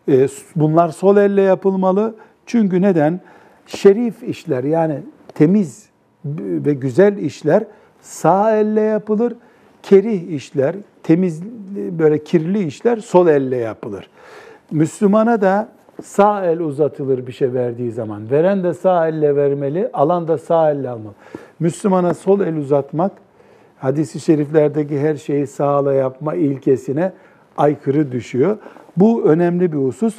Ee, Bunlar sol elle yapılmalı. Çünkü neden? Şerif işler yani temiz ve güzel işler sağ elle yapılır. Kerih işler, temiz böyle kirli işler sol elle yapılır. Müslümana da sağ el uzatılır bir şey verdiği zaman. Veren de sağ elle vermeli, alan da sağ elle almalı. Müslümana sol el uzatmak, hadisi şeriflerdeki her şeyi sağla yapma ilkesine aykırı düşüyor. Bu önemli bir husus.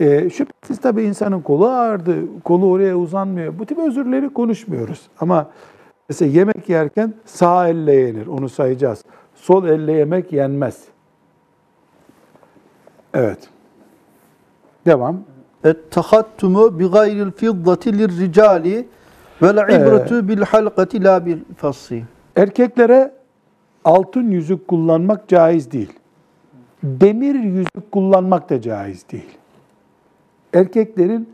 E, şüphesiz tabii insanın kolu ağrıdı, kolu oraya uzanmıyor. Bu tip özürleri konuşmuyoruz. Ama mesela yemek yerken sağ elle yenir, onu sayacağız. Sol elle yemek yenmez. Evet. Devam. Et-tahattumu bi gayril fiddati lirricali vel ibretu bil halqati la bil fassi. Erkeklere altın yüzük kullanmak caiz değil. Demir yüzük kullanmak da caiz değil. Erkeklerin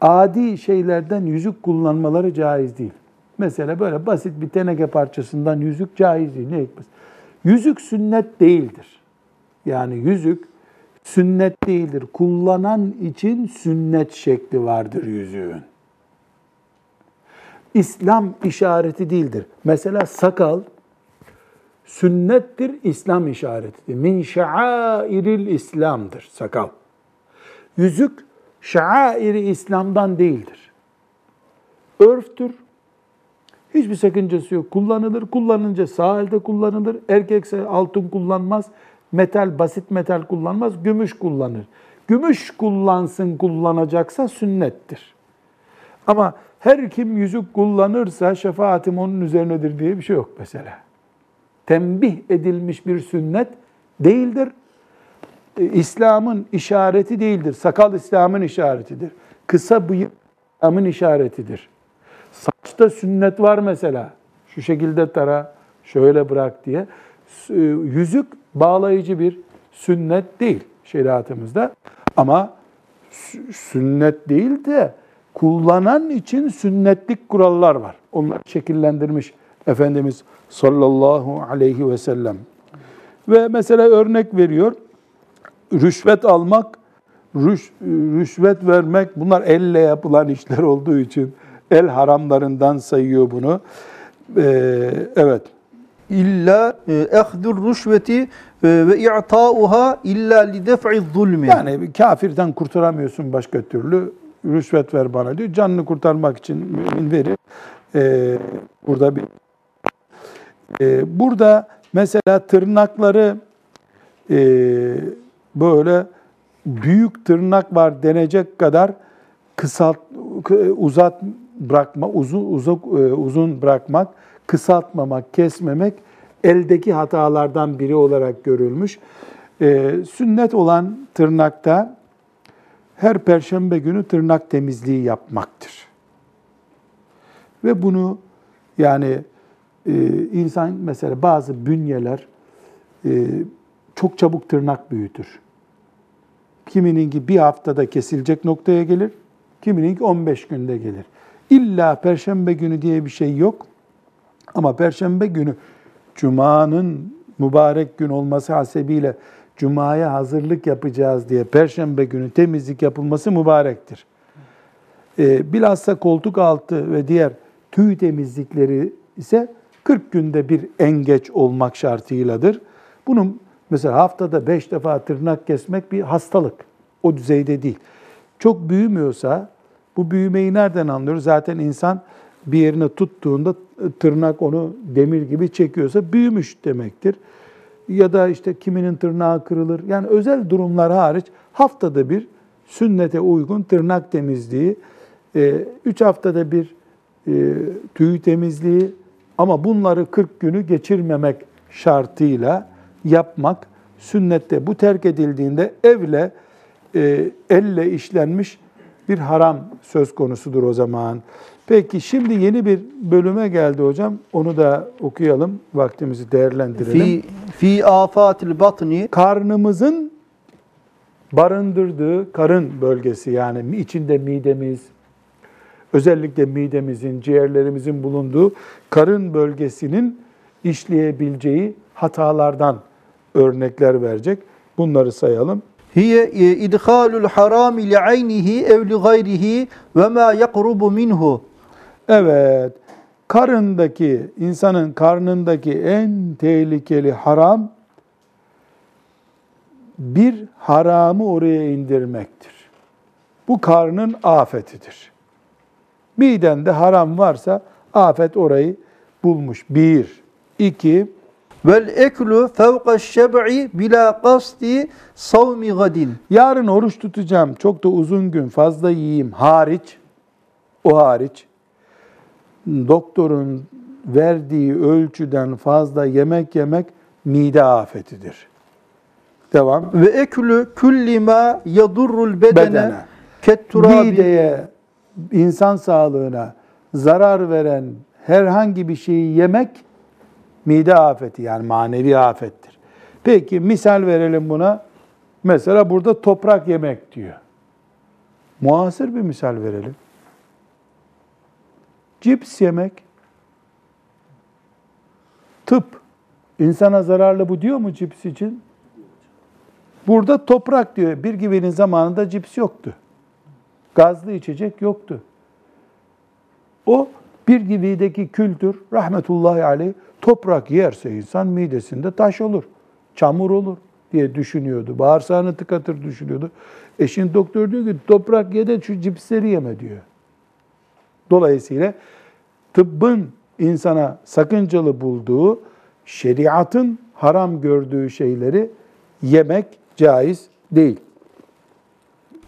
adi şeylerden yüzük kullanmaları caiz değil. Mesela böyle basit bir teneke parçasından yüzük caiz değil. Ne hikmet? Yüzük sünnet değildir. Yani yüzük sünnet değildir. Kullanan için sünnet şekli vardır yüzüğün. İslam işareti değildir. Mesela sakal sünnettir, İslam işaretidir. Min şairil İslam'dır sakal. Yüzük şairi İslam'dan değildir. Örftür. Hiçbir sakıncası yok. Kullanılır. Kullanınca sağ elde kullanılır. Erkekse altın kullanmaz. Metal, basit metal kullanmaz. Gümüş kullanır. Gümüş kullansın kullanacaksa sünnettir. Ama her kim yüzük kullanırsa şefaatim onun üzerinedir diye bir şey yok mesela. Tembih edilmiş bir sünnet değildir. E, İslam'ın işareti değildir. Sakal İslam'ın işaretidir. Kısa bıyık İslam'ın işaretidir. Saçta sünnet var mesela. Şu şekilde tara, şöyle bırak diye. E, Yüzük bağlayıcı bir sünnet değil şeriatımızda. Ama sü- sünnet değil de kullanan için sünnetlik kurallar var. Onlar şekillendirmiş Efendimiz sallallahu aleyhi ve sellem. Ve mesela örnek veriyor. Rüşvet almak, rüş, rüşvet vermek bunlar elle yapılan işler olduğu için el haramlarından sayıyor bunu. Ee, evet. İlla e, ehdur rüşveti e, ve i'ta'uha illa li def'i zulmi. Yani kafirden kurtaramıyorsun başka türlü. Rüşvet ver bana diyor. Canını kurtarmak için mümin verir. Ee, burada bir Ee, burada mesela tırnakları e, böyle büyük tırnak var denecek kadar kısalt uzat bırakma uzun uzun e, uzun bırakmak, kısaltmamak, kesmemek eldeki hatalardan biri olarak görülmüş. Ee, sünnet olan tırnakta her perşembe günü tırnak temizliği yapmaktır. Ve bunu yani e, insan mesela bazı bünyeler e, çok çabuk tırnak büyütür. Kimininki bir haftada kesilecek noktaya gelir, kimininki 15 günde gelir. İlla perşembe günü diye bir şey yok. Ama perşembe günü Cuma'nın mübarek gün olması hasebiyle Cuma'ya hazırlık yapacağız diye perşembe günü temizlik yapılması mübarektir. E, bilhassa koltuk altı ve diğer tüy temizlikleri ise 40 günde bir en geç olmak şartıyladır. Bunun mesela haftada 5 defa tırnak kesmek bir hastalık. O düzeyde değil. Çok büyümüyorsa bu büyümeyi nereden anlıyoruz? Zaten insan bir yerine tuttuğunda tırnak onu demir gibi çekiyorsa büyümüş demektir. Ya da işte kiminin tırnağı kırılır. Yani özel durumlar hariç haftada bir sünnete uygun tırnak temizliği, 3 haftada bir e, tüy temizliği ama bunları 40 günü geçirmemek şartıyla yapmak sünnette. Bu terk edildiğinde evle, e, elle işlenmiş bir haram söz konusudur o zaman. Peki şimdi yeni bir bölüme geldi hocam. Onu da okuyalım. Vaktimizi değerlendirelim. fi fi afatil batni Karnımızın barındırdığı karın bölgesi yani içinde midemiz, özellikle midemizin, ciğerlerimizin bulunduğu karın bölgesinin işleyebileceği hatalardan örnekler verecek. Bunları sayalım. hiye e, idhalul harami li aynihi ev li gayrihi ve ma yaqrubu minhu. Evet, karındaki, insanın karnındaki en tehlikeli haram, bir haramı oraya indirmektir. Bu karnın afetidir. Midende haram varsa afet orayı bulmuş. Bir. iki Vel eklu fevka şeb'i bila qasdi savmi gadin. yarın oruç tutacağım, çok da uzun gün fazla yiyeyim hariç, o hariç, doktorun verdiği ölçüden fazla yemek yemek mide afetidir. Devam. Ve eklu kulli ma yadurrul bedene, Bedene. ket turabi. Mideye, insan sağlığına zarar veren herhangi bir şeyi yemek mide afeti yani manevi afettir. Peki misal verelim buna. Mesela burada toprak yemek diyor. Muasır bir misal verelim. Cips yemek. Tıp. İnsana zararlı bu diyor mu cips için? Burada toprak diyor. Bir gibinin zamanında cips yoktu. Gazlı içecek yoktu. O bir gibideki kültür rahmetullahi aleyh toprak yerse insan midesinde taş olur, çamur olur diye düşünüyordu. Bağırsağını tıkatır düşünüyordu. Eşin doktor diyor ki toprak ye de şu cipsleri yeme diyor. Dolayısıyla tıbbın insana sakıncalı bulduğu, şeriatın haram gördüğü şeyleri yemek caiz değil.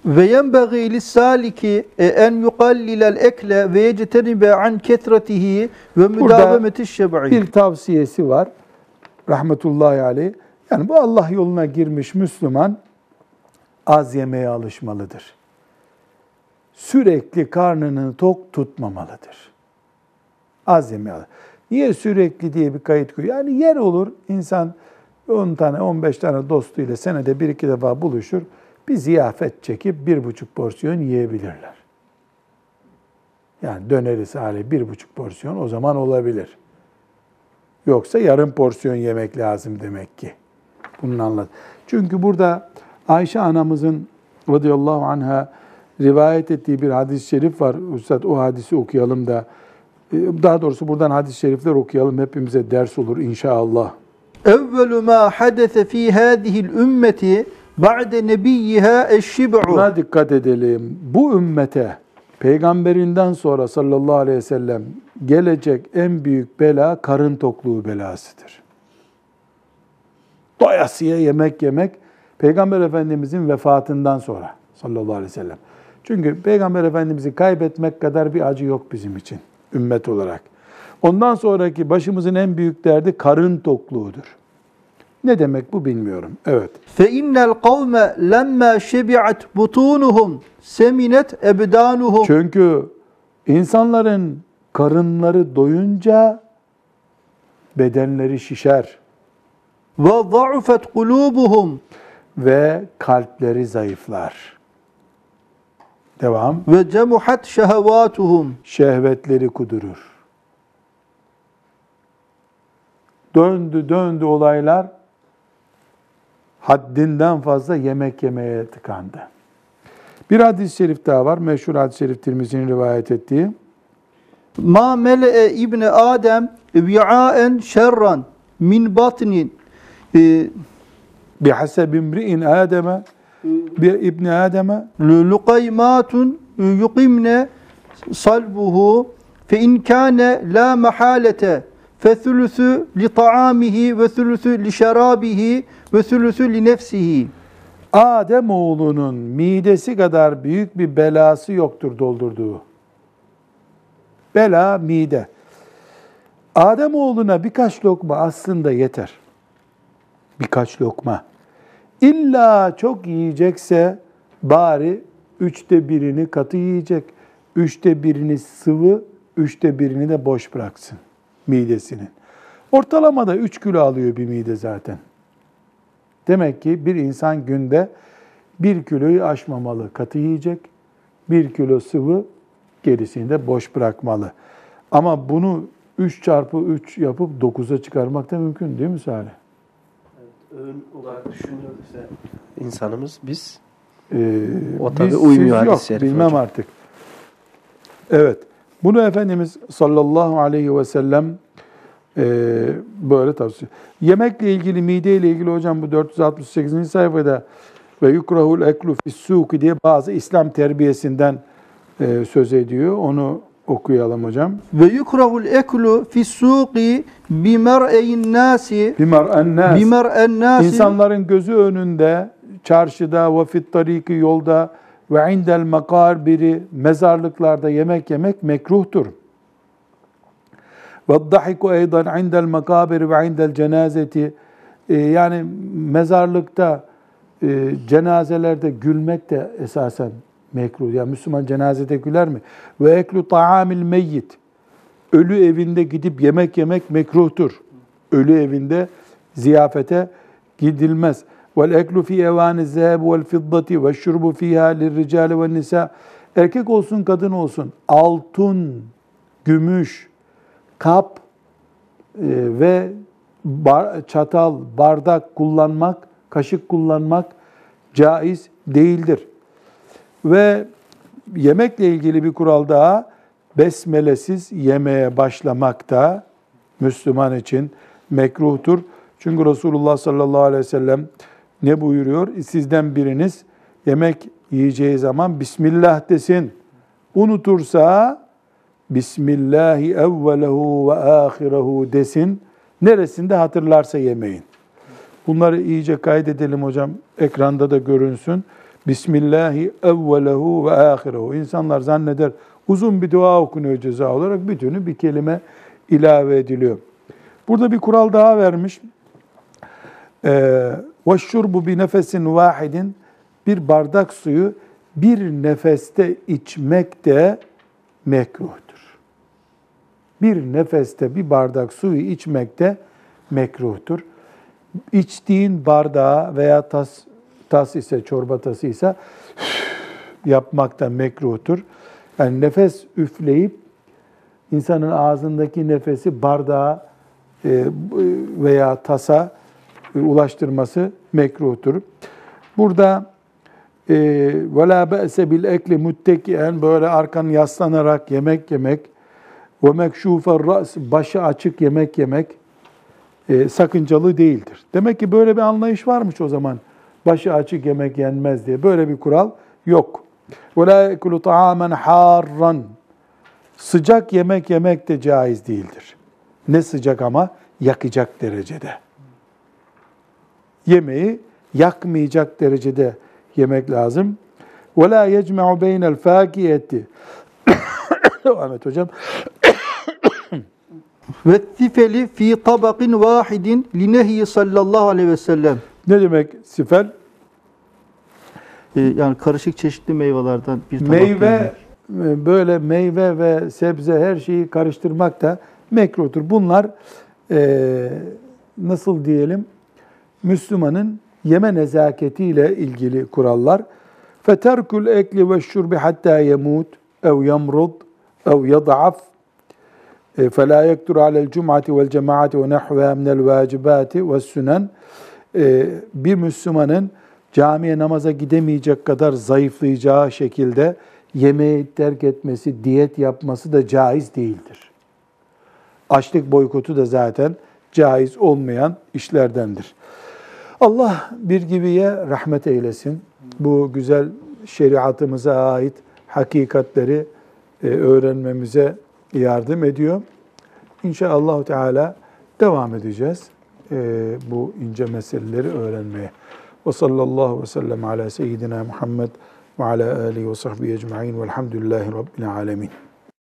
Ve yenbeği lissaliki e, en yukallilel ekle ve yectenibe an ketretihi ve müdavemeti şeb'i. Bir tavsiyesi var rahmetullahi aleyh. Yani bu Allah yoluna girmiş Müslüman az yemeye alışmalıdır. Sürekli karnını tok tutmamalıdır. Az yemeye Niye sürekli diye bir kayıt koyuyor? Yani yer olur insan 10 tane 15 tane dostuyla senede bir iki defa buluşur. Bir ziyafet çekip bir buçuk porsiyon yiyebilirler. Yani döneriz hali bir buçuk porsiyon o zaman olabilir. Yoksa yarım porsiyon yemek lazım demek ki. Bunun anlat. Çünkü burada Ayşe anamızın radıyallahu anha rivayet ettiği bir hadis-i şerif var. Üstad o hadisi okuyalım da e, daha doğrusu buradan hadis-i şerifler okuyalım. Hepimize ders olur inşallah. Evvelu ma hadese fi hadihi'l ümmeti ba'de nebiyyiha eşşib'u. Buna dikkat edelim. Bu ümmete peygamberinden sonra sallallahu aleyhi ve sellem gelecek en büyük bela karın tokluğu belasıdır. Doyasıya yemek yemek Peygamber Efendimizin vefatından sonra sallallahu aleyhi ve sellem. Çünkü Peygamber Efendimiz'i kaybetmek kadar bir acı yok bizim için ümmet olarak. Ondan sonraki başımızın en büyük derdi karın tokluğudur. Ne demek bu bilmiyorum. Evet. Fe innel kavme lemma şebi'at butunuhum seminet ebdanuhum. Çünkü insanların karınları doyunca bedenleri şişer Ve za'ufet kulubuhum ve kalpleri zayıflar. Devam. ve cemuhat şehevatuhum. Şehvetleri kudurur. Döndü döndü olaylar haddinden fazla yemek yemeye tıkandı. Bir hadis-i şerif daha var. Meşhur hadis-i şerif Tirmizi'nin rivayet ettiği. Ma mele'e ibne Adem vi'aen şerran min batnin. Ee, Bihaseb imri'in Adem'e bi İbni Adem'e lukaymatun yuqimne salbuhu fe in kâne la mahalete fe thülüsü li ta'amihi ve thülüsü li şerabihi ve thülüsü li nefsihi. Adem oğlunun midesi kadar büyük bir belası yoktur doldurduğu. Bela mide. Adem oğluna birkaç lokma aslında yeter. Birkaç lokma. İlla çok yiyecekse bari üçte birini katı yiyecek. Üçte birini sıvı, üçte birini de boş bıraksın midesinin. Ortalamada 3 kilo alıyor bir mide zaten. Demek ki bir insan günde bir kiloyu aşmamalı. Katı yiyecek, bir kilo sıvı, gerisini de boş bırakmalı. Ama bunu 3 çarpı 3 yapıp 9'a çıkarmak da mümkün değil mi Salih? Öğün olarak düşünüyorsa insanımız biz Ee, O tabii biz, uymuyor yok, bilmem hocam. artık. Evet. Bunu Efendimiz sallallahu aleyhi ve sellem böyle tavsiye. Yemekle ilgili, mideyle ilgili hocam bu 468. sayfada ve yukrahul eklu fissuki diye bazı İslam terbiyesinden e, söz ediyor. Onu okuyalım hocam. Ve yukrahul eklu fis suqi bimer'eyn nasi Bimar ennas. bimer'en nasi İnsanların gözü önünde, çarşıda ve fit tariki yolda ve indel makarbiri mezarlıklarda yemek yemek mekruhtur. Ve eydan indel makabiri ve indel cenazeti Ee, yani mezarlıkta e, cenazelerde gülmek de esasen mekruh. Yani Müslüman cenazede güler mi? Ve eklu ta'amil meyyit ölü evinde gidip yemek yemek mekruhtur. Ölü evinde ziyafete gidilmez. Vel eklu fi evani zeheb vel fiddati ve şurbu fiha lirricali ve nisa. Erkek olsun kadın olsun altın, gümüş, kap e, ve bar- çatal, bardak kullanmak, kaşık kullanmak caiz değildir. Ve yemekle ilgili bir kural daha, besmelesiz yemeye başlamak da Müslüman için mekruhtur. Çünkü Resulullah sallallahu aleyhi ve sellem ne buyuruyor? Sizden biriniz yemek yiyeceği zaman Bismillah desin. Unutursa Bismillahi evvelehu ve ahirehu desin. Neresinde hatırlarsa yemeyin. Bunları iyice kaydedelim hocam. Ekranda da görünsün. Bismillahi evvelehu ve ahirehu. İnsanlar zanneder uzun bir dua okunuyor ceza olarak. Bütünü bir kelime ilave ediliyor. Burada bir kural daha vermiş. Ve şurbu bi nefesin vahidin bir bardak suyu bir nefeste içmek de mekruhtur. Bir nefeste bir bardak suyu içmek de mekruhtur. İçtiğin bardağa veya tas, tas ise çorba tası ise yapmak da mekruhtur. Yani nefes üfleyip insanın ağzındaki nefesi bardağa e, veya tasa e, ulaştırması mekruhtur. Burada be'se bil ekli muttekiyen böyle arkanı yaslanarak yemek yemek ve mekşufer ra's başı açık yemek yemek e, sakıncalı değildir. Demek ki böyle bir anlayış varmış o zaman. Başı açık yemek yenmez diye. Böyle bir kural yok. Ve la yekulu ta'amen harran. Sıcak yemek yemek de caiz değildir. Ne sıcak ama yakacak derecede. Yemeği yakmayacak derecede yemek lazım. Ve la yecme'u beynel fakiyeti. Ahmet hocam. Ve tifeli fi tabakin vahidin linehi sallallahu aleyhi ve sellem. Ne demek sifel? Ee, yani karışık çeşitli meyvelerden bir tabak Meyve yemek. e, böyle meyve ve sebze her şeyi karıştırmak da mekruhtur. Bunlar e, nasıl diyelim Müslümanın yeme nezaketiyle ilgili kurallar. Ve şurbi hatta yemut ev yamrud ev yad'af e, فلا يكتر على الجمعة والجماعة ونحوها من الواجبات والسنن E, bir Müslümanın camiye namaza gidemeyecek kadar zayıflayacağı şekilde yemeği terk etmesi, diyet yapması da caiz değildir. Açlık boykotu da zaten caiz olmayan işlerdendir. Allah bir gibiye rahmet eylesin. Bu güzel şeriatımıza ait hakikatleri e, öğrenmemize yardım ediyor. İnşallah Teala devam edeceğiz e, bu ince meseleleri öğrenmeye. Ve sallallahu ve sellem ala seyyidina Muhammed ve ala alihi ve sahbihi ecma'in velhamdülillahi rabbil alemin.